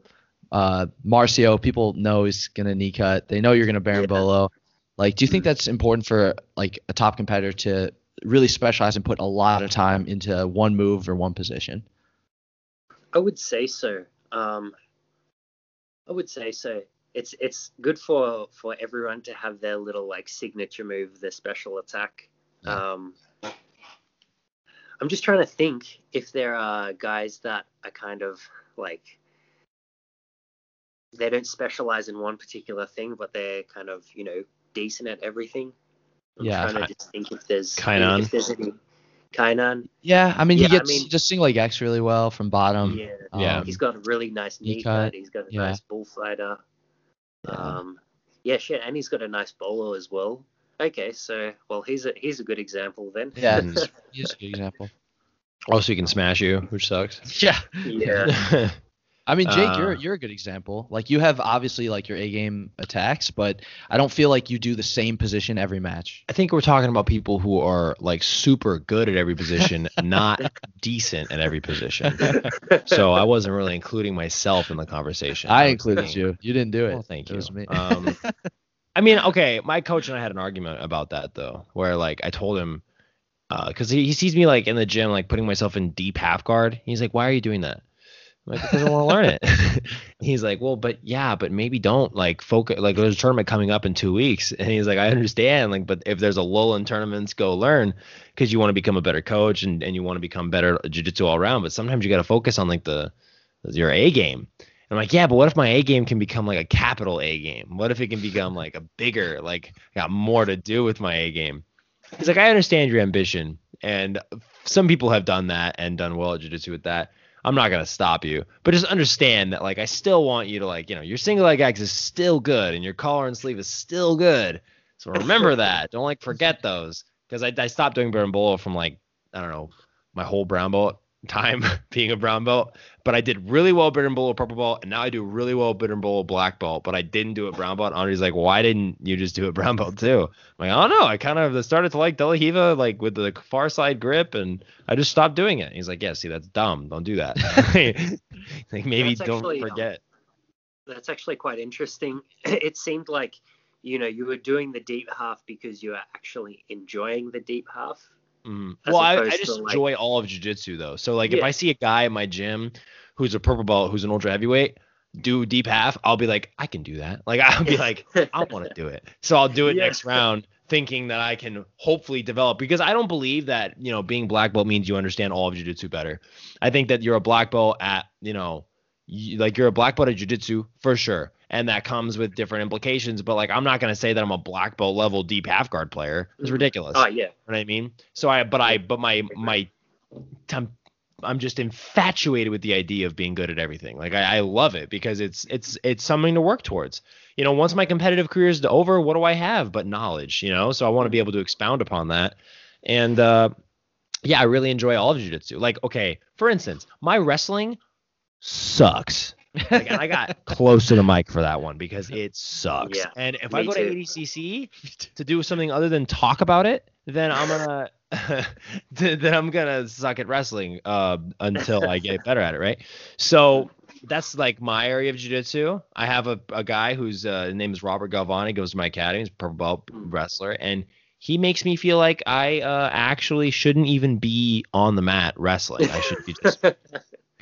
Uh, Marcio, people know he's gonna knee cut. They know you're gonna berimbolo. Like, do you think that's important for like a top competitor to really specialize and put a lot of time into one move or one position? I would say so. Um, I would say so. It's it's good for for everyone to have their little like signature move, their special attack. Yeah. Um, I'm just trying to think if there are guys that are kind of like they don't specialize in one particular thing, but they're kind of you know decent at everything. I'm Yeah. trying to just think if there's Kaynan. if there's any Kaynan. Yeah, I mean Yeah, he gets mean- just single leg X really well from bottom. yeah, Yeah. Um, he's got a really nice knee knee cut, cut. He's got a yeah. nice bullfighter. yeah. Um, yeah, shit, and he's got a nice bowler as well. Okay, so well, he's a he's a good example then. yeah, he's- he's a good example. also, he can smash you, which sucks. Yeah. yeah, I mean, Jake, you're Uh, you're a good example. Like you have obviously like your A game attacks, but I don't feel like you do the same position every match. I think we're talking about people who are like super good at every position, not decent at every position. So I wasn't really including myself in the conversation. I was included thinking- you. You didn't do it. Well, thank It you. was me. Um, I mean, okay, my coach and I had an argument about that though, where like I told him, because he, he sees me like in the gym, like putting myself in deep half guard. He's like, "Why are you doing that?" I'm like, "Because I want to learn it." he's like, "Well, but yeah, but maybe don't like focus. Like there's a tournament coming up in two weeks," and he's like, "I understand. Like, but if there's a lull in tournaments, go learn because you want to become a better coach and and you want to become better at jiu-jitsu all around. But sometimes you got to focus on like the your A game." I'm like, yeah, but what if my A game can become like a capital A game? What if it can become like a bigger, like got more to do with my A game? He's like, I understand your ambition, and some people have done that and done well at jiu-jitsu with that. I'm not gonna stop you, but just understand that like I still want you to like, you know, your single leg X is still good, and your collar and sleeve is still good. So remember that. Don't like forget those, because I, I stopped doing berimbolo from like I don't know my whole brown belt time being a brown belt but I did really well berimbolo purple belt, and now I do really well berimbolo black belt, but I didn't do it brown belt. Andre's like, why didn't you just do it brown belt too? I'm like, I don't know. I kind of started to like De La Riva, like with the far side grip, and I just stopped doing it. He's like, yeah, see, that's dumb. Don't do that. like maybe That's don't actually, um, forget. that's actually quite interesting. It seemed like you know you were doing the deep half because you were actually enjoying the deep half. Mm. As Well, I, I just to, like- enjoy all of jujitsu though. So like, if I see a guy at my gym who's a purple belt, who's an ultra heavyweight, do deep half, I'll be like, I can do that. Like I'll be like, I want to do it. So I'll do it Yeah. next round, thinking that I can hopefully develop because I don't believe that you know being black belt means you understand all of jujitsu better. I think that you're a black belt at you know, you, like you're a black belt at jujitsu for sure, and that comes with different implications. But like I'm not gonna say that I'm a black belt level deep half guard player. It's Mhm. ridiculous. oh yeah, You know what I mean? So I, but I, but my, my, I'm, I'm just infatuated with the idea of being good at everything. Like I, I love it because it's, it's, it's something to work towards. You know, once my competitive career is over, what do I have but knowledge? You know, so I want to be able to expound upon that. And uh, yeah, I really enjoy all of jiu-jitsu. Like, okay, for instance, my wrestling sucks. Like, and I got close to the mic for that one because it sucks. Yeah, and if I go to. ADCC to do something other than talk about it, then I'm gonna then I'm gonna suck at wrestling uh, until I get better at it, right? So that's like my area of jiu-jitsu. I have a, a guy whose uh, name is Robert Galvani, goes to my academy, he's a purple belt Mm. wrestler, and he makes me feel like I uh, actually shouldn't even be on the mat wrestling. I should be just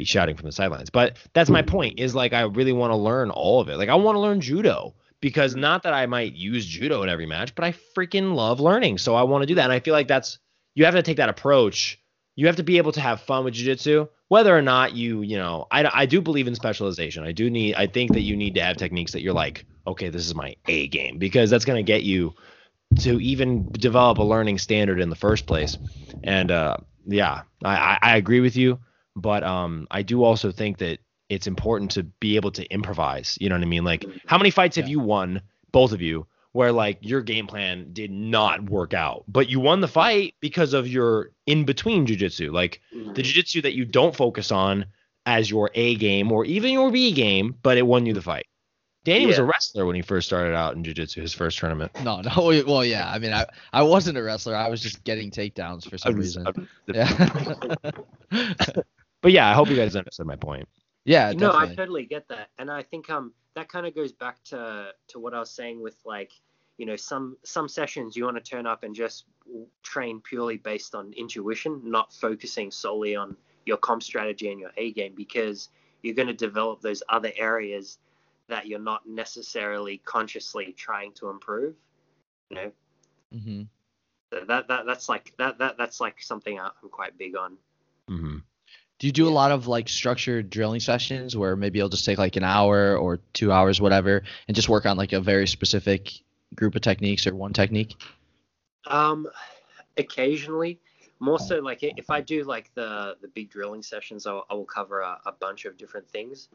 be shouting from the sidelines. But that's my point. Is like I really want to learn all of it. Like I want to learn judo because not that I might use judo in every match, but I freaking love learning. So I want to do that. And I feel like that's you have to take that approach. You have to be able to have fun with jiu-jitsu, whether or not you, you know, I, I do believe in specialization. I do need, I think that you need to have techniques that you're like, okay, this is my A game because that's going to get you to even develop a learning standard in the first place. And uh, yeah, I, I, I agree with you, but um, I do also think that it's important to be able to improvise. You know what I mean? Like, how many fights have Yeah. you won, both of you, where like your game plan did not work out, but you won the fight because of your in between jujitsu, like the jujitsu that you don't focus on as your A game or even your B game, but it won you the fight. Danny was a wrestler when he first started out in jiu-jitsu, his first tournament. No, no. Well, yeah. I mean, I I wasn't a wrestler. I was just getting takedowns for some was- reason. Yeah. But yeah, I hope you guys understood my point. yeah. no, I totally get that, and I think um that kind of goes back to to what I was saying with like you know some some sessions you want to turn up and just train purely based on intuition, not focusing solely on your comp strategy and your A game because you're going to develop those other areas that you're not necessarily consciously trying to improve. You know, Mm-hmm. So that that that's like that that that's like something I'm quite big on. Do you do a lot of like structured drilling sessions where maybe you'll just take like an hour or two hours, whatever, and just work on like a very specific group of techniques or one technique? Um, occasionally, more so like if I do like the the big drilling sessions, I'll, I will cover a, a bunch of different things.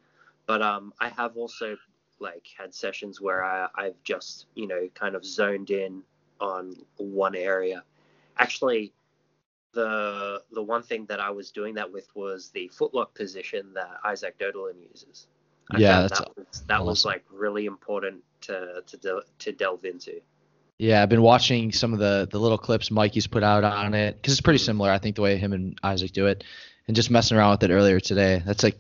But um, I have also like had sessions where I, I've just you know kind of zoned in on one area. Actually, the the one thing that I was doing that with was the footlock position that Isaac Doederlein uses. I Yeah, that's that was, that was like really important to to del- to delve into. Yeah, I've been watching some of the the little clips Mikey's put out on it because it's pretty similar. I think the way him and Isaac do it, and just messing around with it earlier today. That's like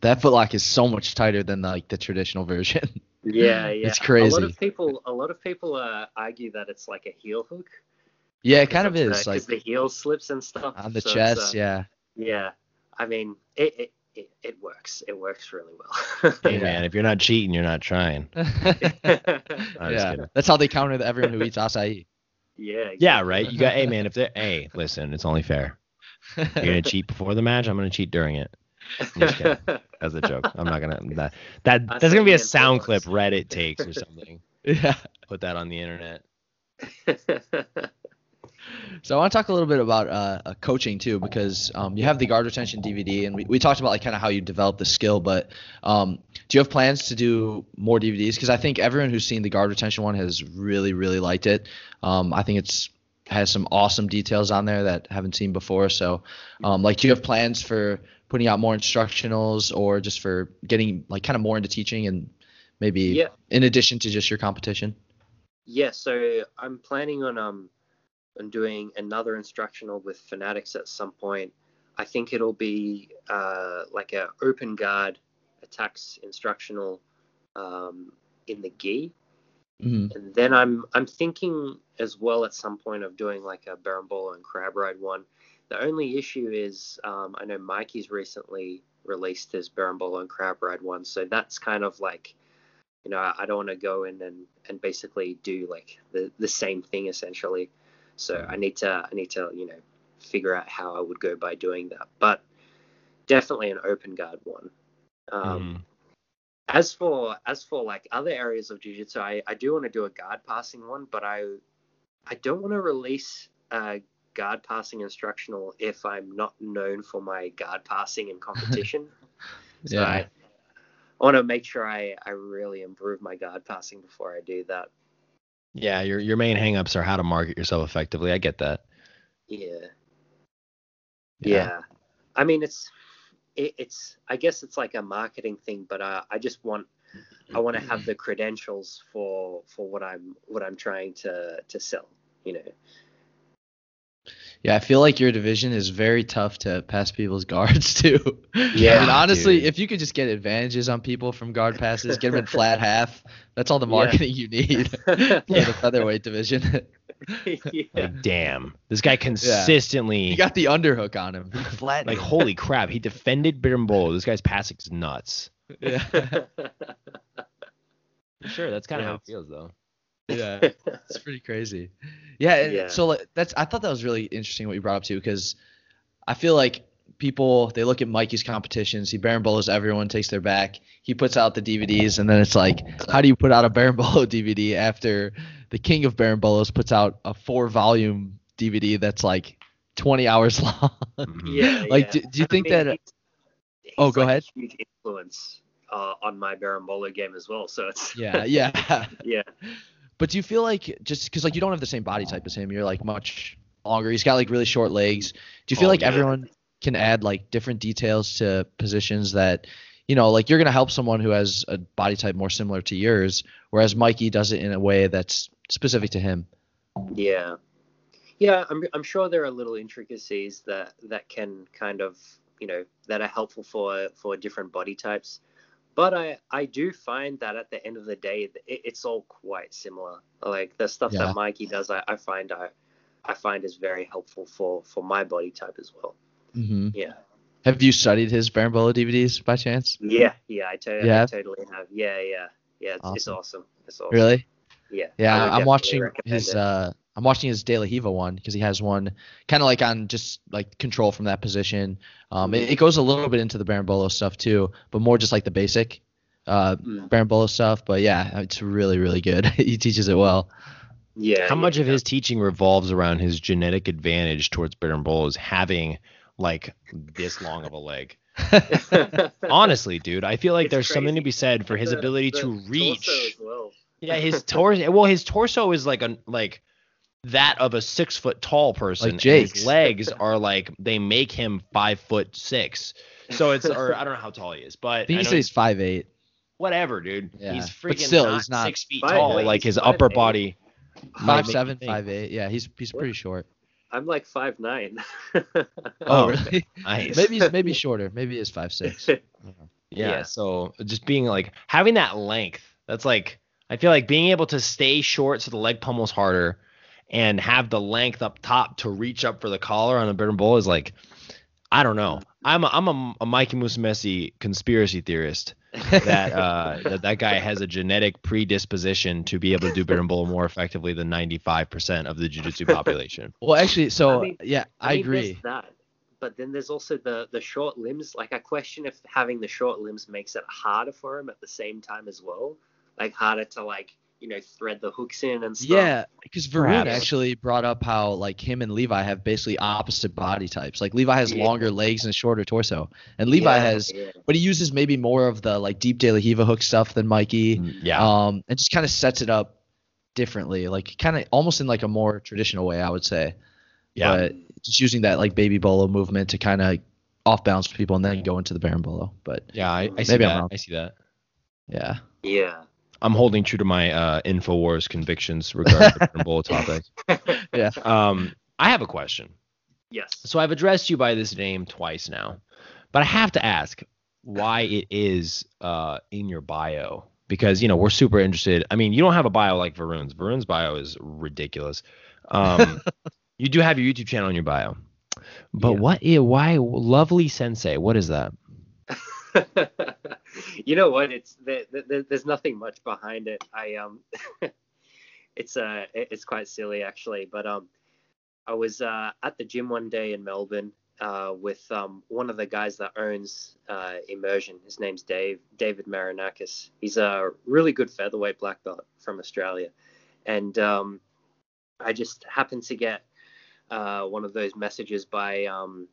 that footlock is so much tighter than like the traditional version. Yeah, yeah. It's crazy. A lot of people, a lot of people uh, argue that it's like a heel hook. Yeah, it kind of is the, like 'cause the heel slips and stuff on the so chest. uh, yeah. Yeah. I mean, it, it it it works. It works really well. Hey man, if you're not cheating, you're not trying. I'm yeah, that's how they counter the, everyone who eats acai. yeah. Yeah, right. You got, hey man, if they're, hey, listen, it's only fair. You're gonna cheat before the match. I'm gonna cheat during it. just kidding. That's a joke. I'm not gonna that that I that's gonna be a sound clip Reddit takes or something. yeah. Put that on the internet. So I want to talk a little bit about uh, uh, coaching too, because um, you have the guard retention DVD, and we, we talked about like kind of how you develop the skill. But um, do you have plans to do more DVDs? Because I think everyone who's seen the guard retention one has really, really liked it. Um, I think it's has some awesome details on there that haven't seen before. So, um, like, do you have plans for putting out more instructionals, or just for getting like kind of more into teaching, and maybe Yeah. in addition to just your competition? yeah. So I'm planning on um on doing another instructional with Fanatics at some point. I think it'll be uh like a open guard attacks instructional um in the gi. hmm And then I'm I'm thinking as well at some point of doing like a berimbolo and Crab Ride one. The only issue is um, I know Mikey's recently released his berimbolo and Crab Ride one, so that's kind of like you know I, I don't want to go in and, and basically do like the, the same thing essentially. So I need to I need to you know figure out how I would go by doing that, but definitely an open guard one. Um, Mhm. as for as for like other areas of jiu-jitsu I, I do want to do a guard passing one but i i don't want to release a guard passing instructional if i'm not known for my guard passing in competition so Yeah. I, I want to make sure I, I really improve my guard passing before I do that. Yeah, your your main hangups are how to market yourself effectively. I get that. Yeah. Yeah. Yeah. I mean, it's it, it's I guess it's like a marketing thing, but uh, I just want I want to have the credentials for for what I'm what I'm trying to to sell. You know. Yeah, I feel like your division is very tough to pass people's guards too. Yeah, I mean, honestly, dude. if you could just get advantages on people from guard passes, get them in flat half, that's all the Yeah. marketing you need for the featherweight division. yeah. Like, damn, this guy consistently you got the underhook on him. Flat. like holy crap, he defended Berimbolo. This guy's passing is nuts. Yeah. Sure, that's kind of Yeah. how it feels though. Yeah. It's pretty crazy. Yeah, Yeah. so like, that's I thought that was really interesting what you brought up too because I feel like people they look at Mikey's competitions, he Baron everyone takes their back. He puts out the DVDs and then it's like how do you put out a Baron DVD after the king of Baron puts out a four volume DVD that's like 20 hours long? Mhm. yeah. Like, yeah. do- do you I think mean, that- he's- Oh, go like a ahead. Huge influence uh, on my berimbolo game as well. So it's yeah, yeah. yeah. But do you feel like just because like you don't have the same body type as him, you're like much longer. He's got like really short legs. Do you feel Oh, like yeah. everyone can add like different details to positions that you know like you're gonna help someone who has a body type more similar to yours, whereas Mikey does it in a way that's specific to him. Yeah, yeah. I'm I'm sure there are little intricacies that that can kind of you know that are helpful for for different body types, but I I do find that at the end of the day it, it's all quite similar. Like the stuff Yeah. that Mikey does, I, I find I I find is very helpful for for my body type as well. hmm Yeah, Have you studied his Baron DVDs by chance? yeah, yeah. I, to- Yeah. I totally have. Yeah, yeah, yeah. It's, it's Awesome. awesome. It's awesome. Really? Yeah. Yeah, I'm watching his it. uh I'm watching his De La Riva one because he has one kind of like on just like control from that position. Um, it, it goes a little bit into the berimbolo stuff too, but more just like the basic uh Mm. berimbolo stuff. But yeah, it's really really good. he teaches it well. Yeah. How yeah, much of his teaching revolves around his genetic advantage towards Berimbolos having like this long of a leg? Honestly, dude, I feel like It's there's something to be said for his The- ability the to torso reach. as well. Yeah, his torso. Well, his torso is like a like that of a six foot tall person. Like Jake's. His legs are like they make him five foot six. So it's or I don't know how tall he is, but I think I he know he's five eight. whatever, dude. Yeah, He's but still, not he's not- six feet Five- tall. wait, like his upper 5'8"? body. might Five make you seven, think. five eight. Yeah, he's he's pretty What? short. I'm like five nine. Oh, Oh, really? Nice. maybe he's maybe shorter. Maybe he's five six. Yeah, Yeah. So just being like having that length, that's like I feel like being able to stay short so the leg pummels harder and have the length up top to reach up for the collar on a bitter bull is like I don't know. I'm a, I'm a, a Mikey Musumeci conspiracy theorist that uh that, that guy has a genetic predisposition to be able to do bitter bull more effectively than 95% of the jiu-jitsu population. Well, actually, so I mean- yeah, I, mean, agree. That, but then there's also the the short limbs. Like I question if having the short limbs makes it harder for him at the same time as well. Like harder to like you know thread the hooks in and stuff. Yeah, because Varun actually brought up how like him and Levi have basically opposite body types. Like Levi has Yeah. longer legs and a shorter torso, and Levi Yeah, has, yeah. but he uses maybe more of the like deep De La Riva hook stuff than Mikey. Yeah. Um, and just kind of sets it up differently, like kind of almost in like a more traditional way, I would say. yeah. But just using that like baby bolo movement to kind of off balance people and then go into the Baron bolo. But yeah, I, I see I'm that. wrong. I see that. yeah, Yeah. I'm holding true to my uh, Infowars convictions regarding the bitter bull topic. yeah. Um, I have a question. Yes. So I've addressed you by this name twice now, but I have to ask why it is uh, in your bio because you know we're super interested. I mean, you don't have a bio like Varun's. Varun's bio is ridiculous. Um, you do have your YouTube channel in your bio, but Yeah. what? Why lovely sensei? What is that? you know what? It's there, there, there's nothing much behind it. I um, it's uh, it's quite silly actually. But um, I was uh at the gym one day in Melbourne uh with um one of the guys that owns uh Immersion. His name's Dave David Marinakis. He's a really good featherweight black belt from Australia, and um, I just happened to get uh one of those messages by um.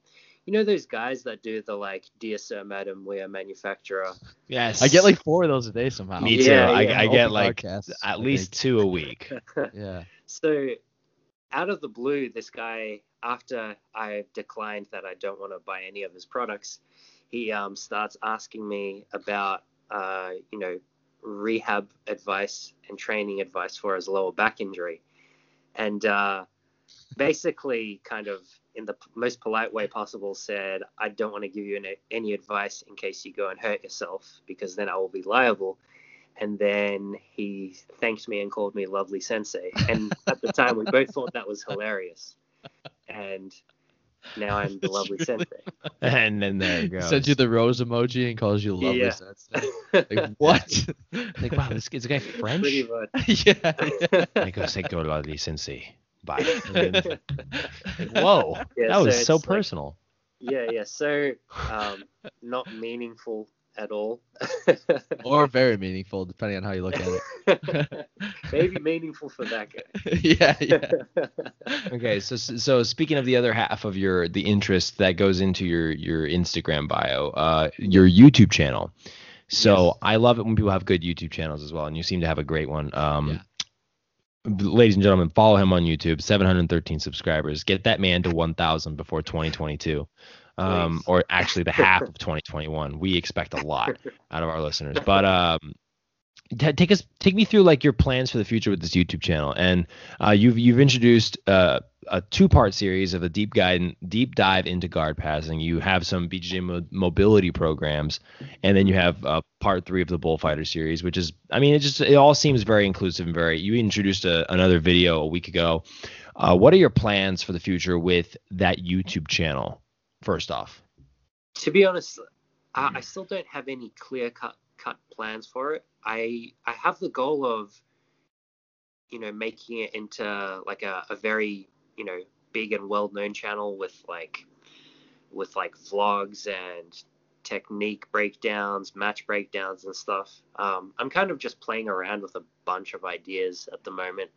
You know those guys that do the like, dear sir, madam, we are manufacturer. Yes, I get like four of those a day somehow. me too. Yeah, I, yeah. I Open get like podcasts, at least two a week. Yeah. So, out of the blue, this guy, after I declined that I don't want to buy any of his products, he um, starts asking me about, uh, you know, rehab advice and training advice for his lower back injury. And uh, basically kind of in the most polite way possible said, I don't want to give you any, any advice in case you go and hurt yourself because then I will be liable. And then he thanked me and called me lovely sensei. And at the time, we both thought that was hilarious. And now I'm the lovely sensei. And then there it goes. Sends you the rose emoji and calls you lovely Yeah. sensei. Like what? like, wow, this is a guy French. Pretty much. yeah. And he goes, "Thank God, lovely sensei." Bye. Like, whoa, Yeah, that was so so like- personal. yeah, yeah. So, um, not meaningful at all. Or very meaningful, depending on how you look at it. Maybe meaningful for that guy. yeah, yeah. Okay, so so speaking of the other half of your the interest that goes into your your Instagram bio, uh, your YouTube channel. So Yes. I love it when people have good YouTube channels as well, and you seem to have a great one. Um, Yeah. Ladies and gentlemen, follow him on YouTube. 713 subscribers. Get that man to 1,000 before 2022, um, or actually the half of 2021. We expect a lot out of our listeners. But um, t- take us, take me through like your plans for the future with this YouTube channel. And uh, you've you've introduced uh, a two-part series of a deep guide, deep dive into guard passing. You have some BJJ mo- mobility programs, and then you have uh, part three of the bullfighter series, which is, I mean, it just it all seems very inclusive and very. You introduced a, another video a week ago. Uh, what are your plans for the future with that YouTube channel? First off, to be honest, I, I still don't have any clear cut cut plans for it. I I have the goal of, you know, making it into like a, a very you know big and well known channel with like with like vlogs and technique breakdowns, match breakdowns and stuff. Um, I'm kind of just playing around with a bunch of ideas at the moment.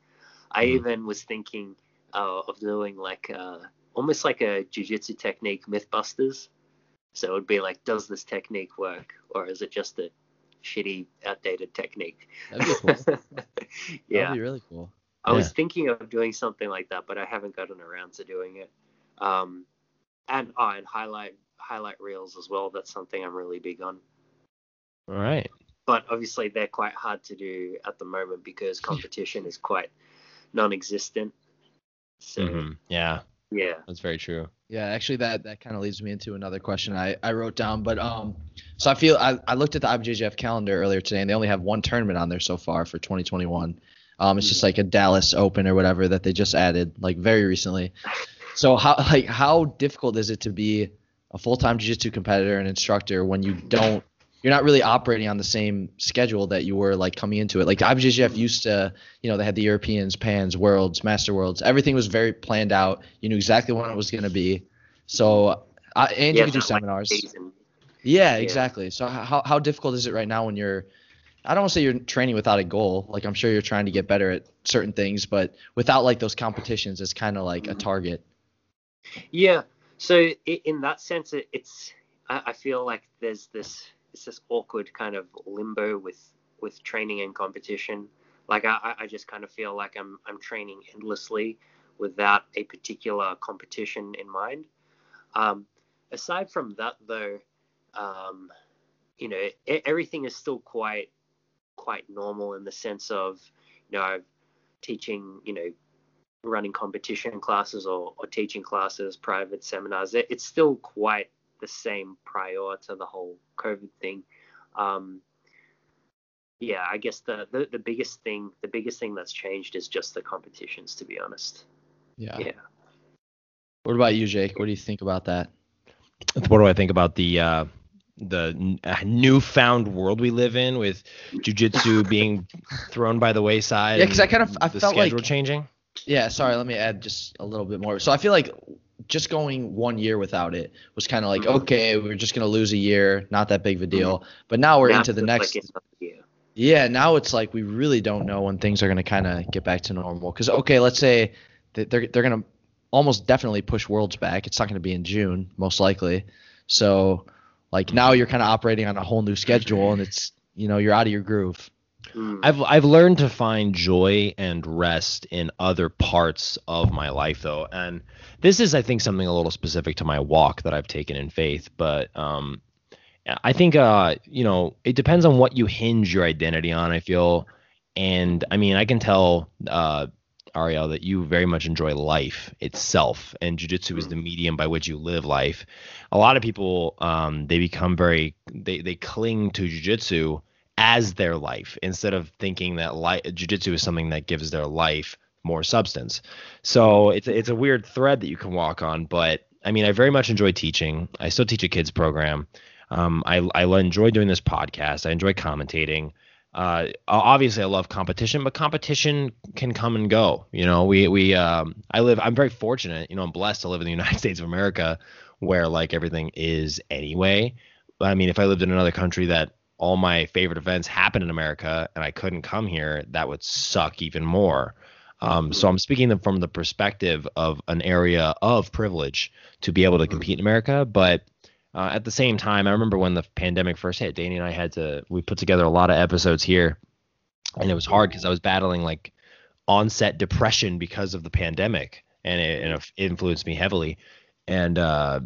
I Mhm. even was thinking uh, of doing like uh, almost like a jujitsu technique MythBusters. So it would be like, does this technique work, or is it just a shitty, outdated technique? That'd be cool. yeah, That'd be really cool. I was thinking of doing something like that, but I haven't gotten around to doing it. Um, and oh, and highlight highlight reels as well. That's something I'm really big on. all right. But obviously, they're quite hard to do at the moment because competition is quite non-existent. So Mhm. Yeah, yeah, that's very true. Yeah, actually, that that kind of leads me into another question I, I wrote down. But um, so I feel I, I looked at the IBJJF calendar earlier today, and they only have one tournament on there so far for 2021. Um, it's just like a Dallas Open or whatever that they just added like very recently. So how like how difficult is it to be a full-time jiu-jitsu competitor and instructor when you don't you're not really operating on the same schedule that you were like coming into it. Like IBJJF used to, you know, they had the Europeans, Pans, Worlds, Master Worlds. Everything was very planned out. You knew exactly when it was going to be. So, uh, and Yeah, you could do not like seminars. Yeah, Yeah. exactly. So how how difficult is it right now when you're I don't want to say you're training without a goal. Like I'm sure you're trying to get better at certain things, but without like those competitions, it's kind of like a target. Yeah. So in that sense, it's I, feel like there's this it's this awkward kind of limbo with with training and competition. Like I, I- just kind of feel like I'm I'm training endlessly without a particular competition in mind. Um, aside from that, though, um, you know, everything is still quite quite normal in the sense of you know teaching you know running competition classes or, or teaching classes, private seminars, it, it's still quite the same prior to the whole COVID thing. Um, yeah, I guess the, the, the biggest thing the biggest thing that's changed is just the competitions, to be honest. Yeah. Yeah. What about you, Jake? What do you think about that? What do I think about the uh, the n- uh, newfound world we live in with jujitsu being thrown by the wayside? Yeah, because I kind of- I the felt like- schedule changing. Yeah, sorry, let me add just a little bit more. So I feel like just going one year without it was kind of like, Mhm. okay, we're just going to lose a year, not that big of a deal. But now we're Now into the next Like it's another year. Yeah, now it's like we really don't know when things are going to kind of get back to normal. Because okay, let's say that they're they're going to almost definitely push Worlds back. It's not going to be in June, most likely. So like now you're kind of operating on a whole new schedule, and it's you know you're out of your groove. Mm. I've I've learned to find joy and rest in other parts of my life though. And this is I think something a little specific to my walk that I've taken in faith, but um I think uh you know, it depends on what you hinge your identity on, I feel. And I mean, I can tell uh Ariel, that you very much enjoy life itself, and jujitsu is the medium by which you live life. A lot of people, um, they become very, they they cling to jujitsu as their life instead of thinking that life, jujitsu is something that gives their life more substance. So it's it's a weird thread that you can walk on, but I mean, I very much enjoy teaching. I still teach a kids program. Um, I I enjoy doing this podcast. I enjoy commentating. Uh, obviously, I love competition, but competition can come and go. You know, we we um, I live. I'm very fortunate. You know, I'm blessed to live in the United States of America, where like everything is anyway. I mean, if I lived in another country that all my favorite events happen in America and I couldn't come here, that would suck even more. Um, so I'm speaking from the perspective of an area of privilege to be able to compete in America, but uh, at the same time, I remember when the pandemic first hit, Danny and I had to we put together a lot of episodes here, and it was hard because I was battling like onset depression because of the pandemic, and it, and it influenced me heavily. And uh,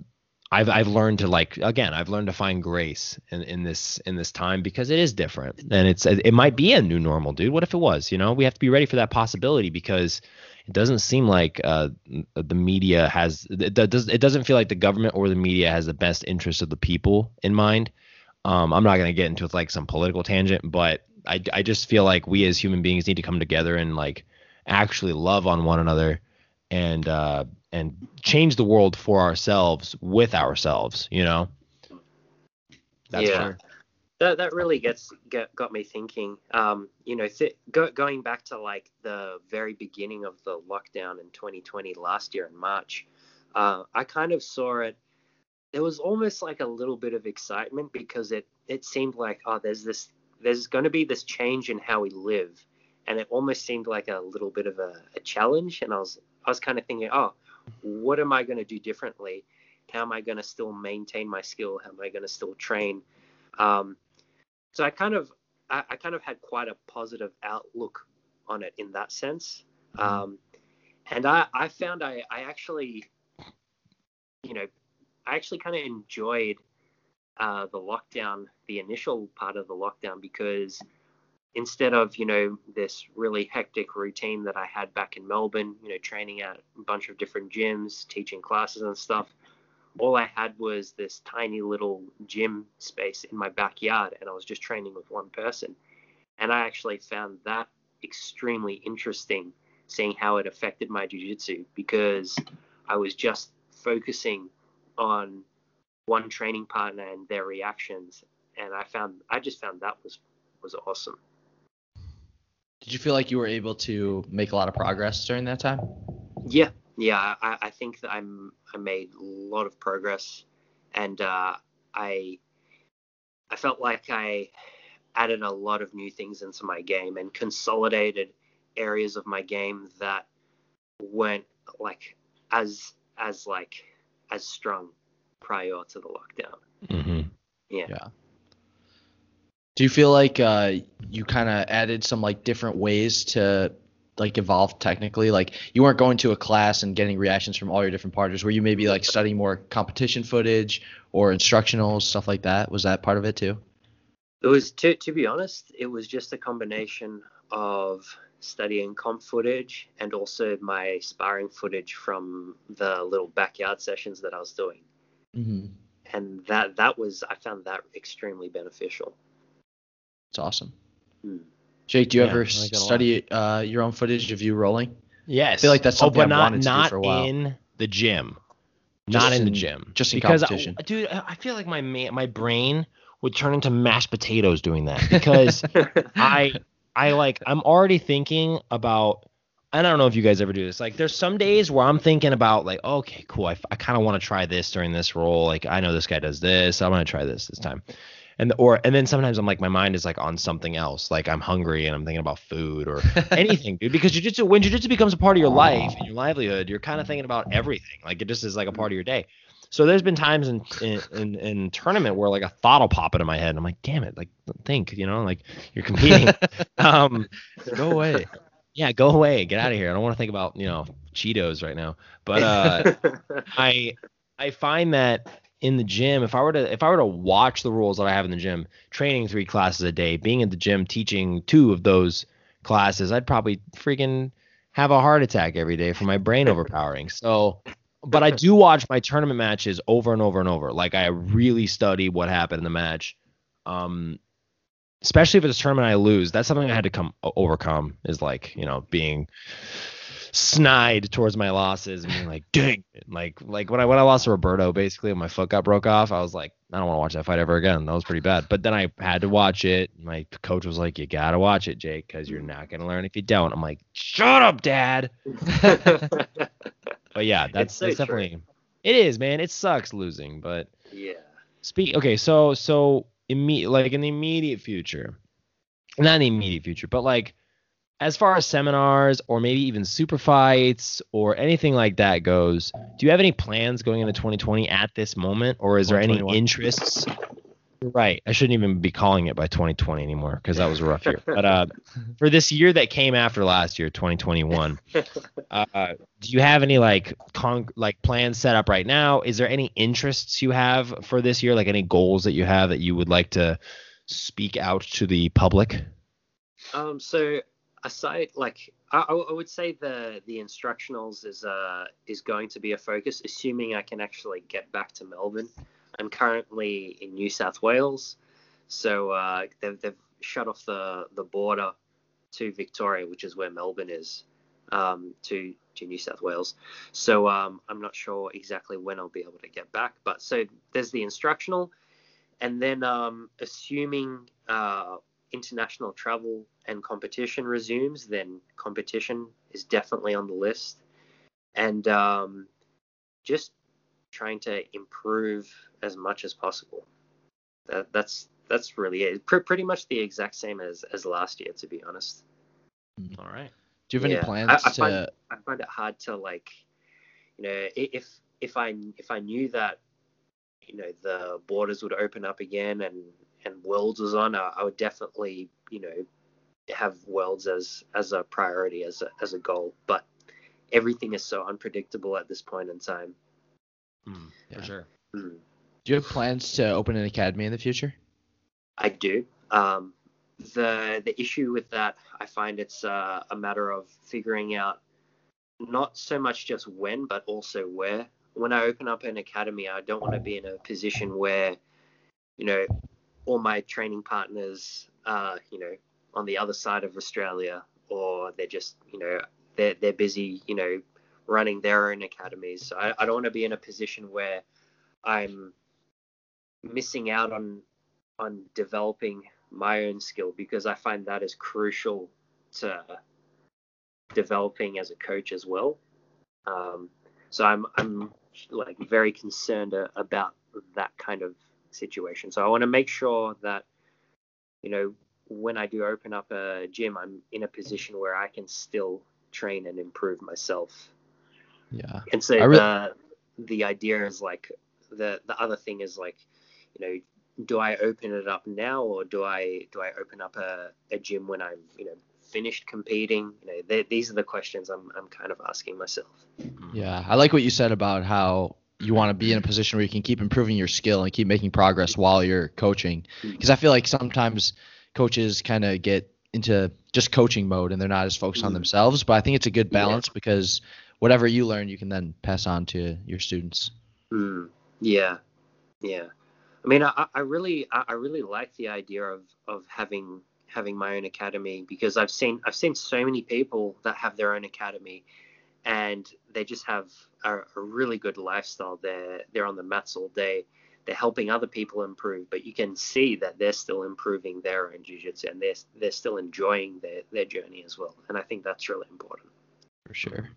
I've I've learned to like again I've learned to find grace in, in this in this time because it is different. And it's it might be a new normal dude. What if it was you know? We have to be ready for that possibility because it doesn't seem like uh, the media has it, does it doesn't feel like the government or the media has the best interest of the people in mind. Um, I'm not to get into like some political tangent but I, I just feel like we as human beings need to come together and like actually love on one another and uh, and change the world for ourselves with ourselves. You know. That's yeah. That that really gets get, got me thinking. Um, you know, th- go, going back to like the very beginning of the lockdown in 2020 last year in March, uh, I kind of saw it. There was almost like a little bit of excitement because it it seemed like oh, there's this there's going to be this change in how we live, and it almost seemed like a little bit of a, a challenge. And I was I was kind of thinking, oh, what am I going to do differently? How am I going to still maintain my skill? How am I going to still train? Um, so I kind of I, I, kind of had quite a positive outlook on it in that sense. Um, and I, I found I, I actually, you know, I actually kind of enjoyed uh, the lockdown, the initial part of the lockdown, because instead of you know this really hectic routine that I had back in Melbourne, you know, training at a bunch of different gyms, teaching classes and stuff, all I had was this tiny little gym space in my backyard, and I was just training with one person. And I actually found that extremely interesting, seeing how it affected my jiu-jitsu because I was just focusing on one training partner and their reactions, and I found I just found that was was awesome. Did you feel like you were able to make a lot of progress during that time? Yeah, yeah. I, I think that I'm I made a lot of progress, and uh, I I felt like I added a lot of new things into my game and consolidated areas of my game that weren't like as as like as strong prior to the lockdown. Mm-hmm. Yeah. Yeah. Do you feel like uh, you kind of added some like different ways to like evolve technically? Like you weren't going to a class and getting reactions from all your different partners. Were you maybe like studying more competition footage or instructional stuff like that? Was that part of it too? It was to to be honest, it was just a combination of studying comp footage and also my sparring footage from the little backyard sessions that I was doing. Mm-hmm. And that that was I found that extremely beneficial. It's awesome. Hmm. Jake, do you yeah, ever study uh, your own footage of you rolling? Yes. I feel like that's something oh, but I've not, wanted not to do for a while. in the gym. Just not in, in, the gym. Just in because competition. I, dude, I feel like my my brain would turn into mashed potatoes doing that because I I like I'm already thinking about I don't know if you guys ever do this. Like, there's some days where I'm thinking about like, okay, cool. I, I kind of want to try this during this roll. Like, I know this guy does this. I'm gonna try this this time and or and then sometimes I'm like my mind is like on something else, like I'm hungry and I'm thinking about food or anything, dude. Because jujitsu, when jujitsu becomes a part of your life and your livelihood, you're kind of thinking about everything. Like it just is like a part of your day. So there's been times in, in in, in tournament where like a thought will pop into my head, and I'm like, damn it, like think, you know, like you're competing. um, go away. Yeah, go away, get out of here. I don't want to think about you know Cheetos right now. But uh, I I find that in the gym, if I were to if I were to watch the rules that I have in the gym, training three classes a day, being at the gym teaching two of those classes, I'd probably freaking have a heart attack every day from my brain overpowering. So, but I do watch my tournament matches over and over and over. Like I really study what happened in the match. Um, especially if it's a tournament I lose. That's something I had to come overcome. Is like you know being snide towards my losses and being like, dang, like like when I when I lost to Roberto, basically when my foot got broke off, I was like, I don't want to watch that fight ever again. That was pretty bad. But then I had to watch it. My coach was like, you gotta watch it, Jake, because you're not gonna learn if you don't. I'm like, shut up, Dad. but yeah, that's, so that's definitely it is, man. It sucks losing, but yeah. speak okay, so so immediate like in the immediate future. Not in the immediate future, but like as far as seminars or maybe even super fights or anything like that goes, do you have any plans going into 2020 at this moment, or is there any interests? Right, I shouldn't even be calling it by 2020 anymore because that was a rough year. But uh, for this year that came after last year, 2021, uh, do you have any like con- like plans set up right now? Is there any interests you have for this year, like any goals that you have that you would like to speak out to the public? Um, so aside, like I, I would say the the instructionals is uh is going to be a focus, assuming I can actually get back to Melbourne. I'm currently in New South Wales, so uh, they've they've shut off the the border to Victoria, which is where Melbourne is, um, to to New South Wales. So um, I'm not sure exactly when I'll be able to get back. But so there's the instructional, and then um, assuming uh, international travel and competition resumes, then competition is definitely on the list, and um, just trying to improve as much as possible. That, that's that's really it. Pr- pretty much the exact same as as last year, to be honest. All right. Do you have any plans I, I to? find I find it hard to like, you know, if if I if I knew that, you know, the borders would open up again and and worlds was on, I, I would definitely, you know, have worlds as as a priority as a as a goal. But everything is so unpredictable at this point in time. Mm, Yeah. For sure. Mm. Do you have plans to open an academy in the future? I do. Um, the the issue with that, I find it's uh, a matter of figuring out not so much just when, but also where. When I open up an academy, I don't want to be in a position where, you know, all my training partners are, you know, on the other side of Australia, or they're just, you know, they're they're busy, you know, running their own academies. So I, I don't want to be in a position where I'm missing out on on developing my own skill because I find that is crucial to developing as a coach as well. Um, so I'm I'm like very concerned about that kind of situation. So I want to make sure that you know when I do open up a gym, I'm in a position where I can still train and improve myself. Yeah. And so I re- the the idea is like the the other thing is like, you know, do I open it up now or do I do I open up a, a gym when I'm you know finished competing? You know, they, these are the questions I'm I'm kind of asking myself. Yeah, I like what you said about how you want to be in a position where you can keep improving your skill and keep making progress while you're coaching. Because I feel like sometimes coaches kind of get into just coaching mode and they're not as focused on Mhm. themselves. But I think it's a good Yeah. balance because whatever you learn, you can then pass on to your students. Mm, yeah, yeah. I mean, I, I really, I I really like the idea of of having having my own academy because I've seen I've seen so many people that have their own academy, and they just have a, a really good lifestyle. They're they're on the mats all day. They're helping other people improve, but you can see that they're still improving their own jiu-jitsu and they're they're still enjoying their their journey as well. And I think that's really important. For sure.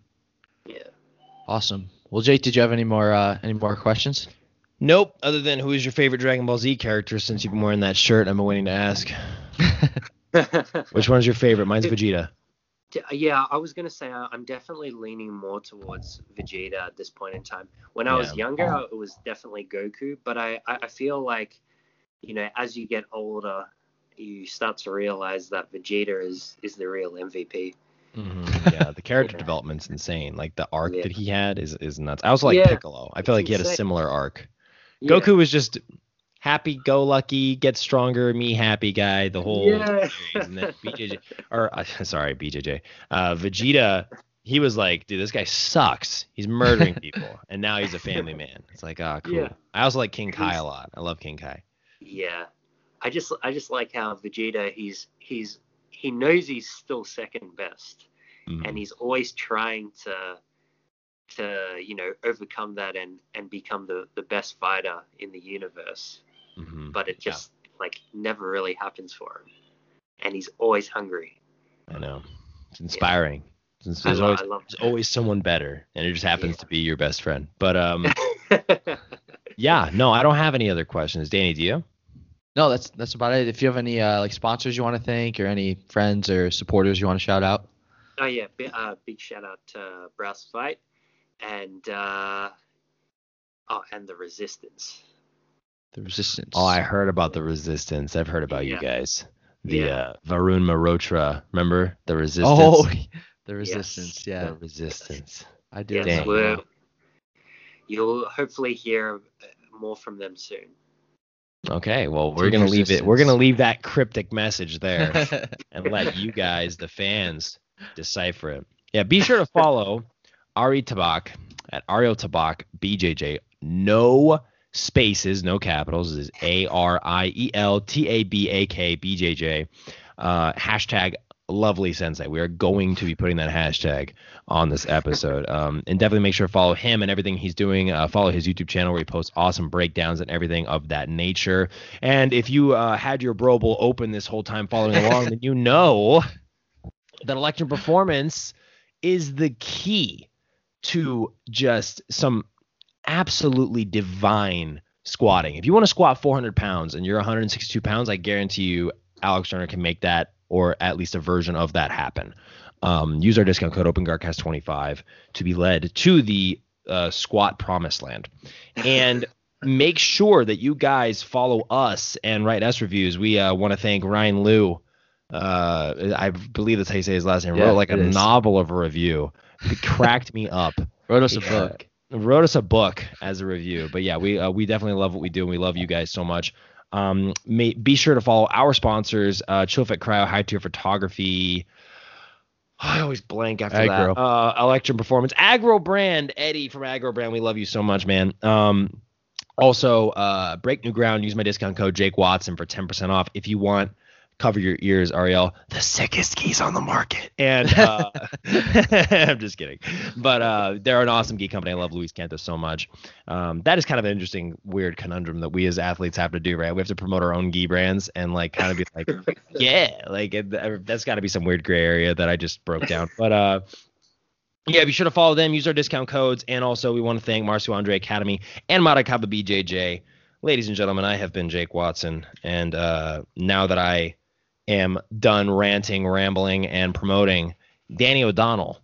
Yeah. Awesome. Well, Jake, did you have any more uh, any more questions? Nope. Other than who is your favorite Dragon Ball Z character since you've been wearing that shirt, I'm waiting to ask. Which one's your favorite? Mine's Vegeta. Yeah, I was gonna say uh, I'm definitely leaning more towards Vegeta at this point in time. When I was younger, it was definitely Goku, but I, I feel like, you know, as you get older, you start to realize that Vegeta is is the real MVP. Mm-hmm. Yeah, the character Yeah. development's insane. Like the arc Yeah. that he had is is nuts. I also like Yeah, Piccolo. I feel like he had a similar arc. Yeah. Goku was just happy go lucky, get stronger, me happy guy the whole Yeah. And then BJJ or uh, sorry, BJJ. Uh Vegeta he was like, dude, this guy sucks. He's murdering people, and now he's a family man. It's like, ah, cool. Yeah. I also like King Kai He's- a lot. I love King Kai. Yeah, I just I just like how Vegeta he's he's he knows he's still second best, Mhm. and he's always trying to to you know overcome that and and become the the best fighter in the universe. Mhm. But it Yeah. just like never really happens for him, and he's always hungry. I know. It's inspiring. It's- I, There's lo- always, I love. there's always someone better, and it just happens Yeah. to be your best friend. But um, yeah, no, I don't have any other questions. Danny, do you? No, that's that's about it. If you have any uh, like sponsors you want to thank or any friends or supporters you want to shout out. Oh yeah, big, uh, big shout out to Brass Fight and uh, oh, and the Resistance. The Resistance. Oh, I heard about the Resistance. I've heard about you guys. The Yeah. uh, Varun Marotra. Remember the Resistance? Oh, the Resistance. Yeah, The Resistance. I do. Yes, Dang. you'll hopefully hear uh, more from them soon. Okay, well, we're Team gonna leave it. We're gonna leave that cryptic message there and let you guys, the fans, decipher it. Yeah, be sure to follow Ari Tabak at Ariel Tabak BJJ. No spaces, no capitals. Is A R I E L T A B A K B J J. Uh, hashtag lovely sensei. We are going to be putting that hashtag on this episode. Um, and definitely make sure to follow him and everything he's doing. Uh, follow his YouTube channel where he posts awesome breakdowns and everything of that nature. And if you uh, had your Brobel open this whole time following along, then you know that Electrum Performance is the key to just some absolutely divine squatting. If you want to squat 400 pounds and you're 162 pounds, I guarantee you Alex Turner can make that or at least a version of that happen. Um, use our discount code OpenGuardCast25 to be led to the uh, squat promised land. And make sure that you guys follow us and write us reviews. We uh, want to thank Ryan Liu. Uh, I believe that's how you say his last name. Yeah, wrote like a is. novel of a review. It cracked me up Wrote us a book. Wrote us a book as a review. But yeah, we uh, we definitely love what we do and we love you guys so much. Um, may, be sure to follow our sponsors, uh, Chillfit Cryo, High Tier Photography. I always blank after Agro. that. Uh, Electrum Performance, Agro Brand, Eddie from Agro Brand. We love you so much, man. Um, also, uh, Break New Ground. Use my discount code Jake Watson for ten percent off if you want. Cover your ears, Ariel. The sickest keys on the market. And uh, I'm just kidding, but uh, they're an awesome gi company. I love Luis Cantos so much. Um, that is kind of an interesting, weird conundrum that we as athletes have to do, right? We have to promote our own gi brands and like kind of be like, yeah, like it, that's got to be some weird gray area that I just broke down. But uh, yeah, be sure to follow them. Use our discount codes, and also we want to thank Marcio Andre Academy and Marakaba BJJ. Ladies and gentlemen, I have been Jake Watson, and uh, now that I am done ranting, rambling, and promoting, Danny O'Donnell.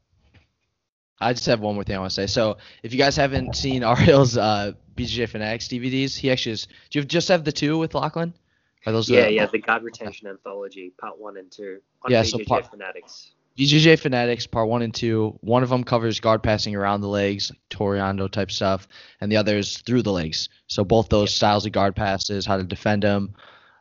I just have one more thing I want to say. So if you guys haven't seen Ariel's uh, BJJ Fanatics DVDs, he actually is. Do you just have the two with Lachlan? Are those Yeah, the, yeah, the guard retention anthology, part one and two on Yeah, so BJJ part- Fanatics. BJJ Fanatics Part One and Two. One of them covers guard passing around the legs, like toreando type stuff, and the other is through the legs. So both those styles of guard passes, how to defend them,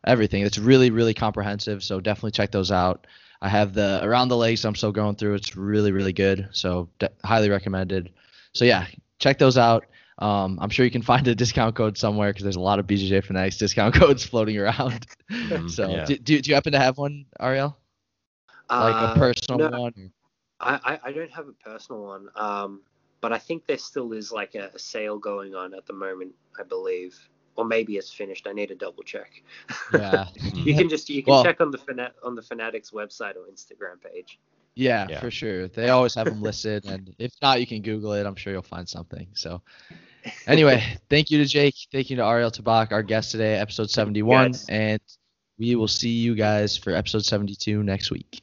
everything. It's really really comprehensive. So definitely check those out. I have the around the legs. I'm still going through. It's really really good. So de- highly recommended. So yeah, check those out. Um, I'm sure you can find a discount code somewhere because there's a lot of BJJ Fanatics discount codes floating around. Mhm, so yeah. do, do, do you happen to have one, Ariel? Like Uh, a personal no. one? I, I, I don't have a personal one, um, but I think there still is like a, a sale going on at the moment, I believe. Or maybe it's finished. I need to double check. Yeah. you mm-hmm. can just you can Well- check on the Fana- on the Fanatics website or Instagram page. Yeah, Yeah. for sure. They always have them listed, and if not, you can Google it. I'm sure you'll find something. So, anyway, thank you to Jake. Thank you to Ariel Tabak, our guest today, episode 71, Yes. and we will see you guys for episode 72 next week.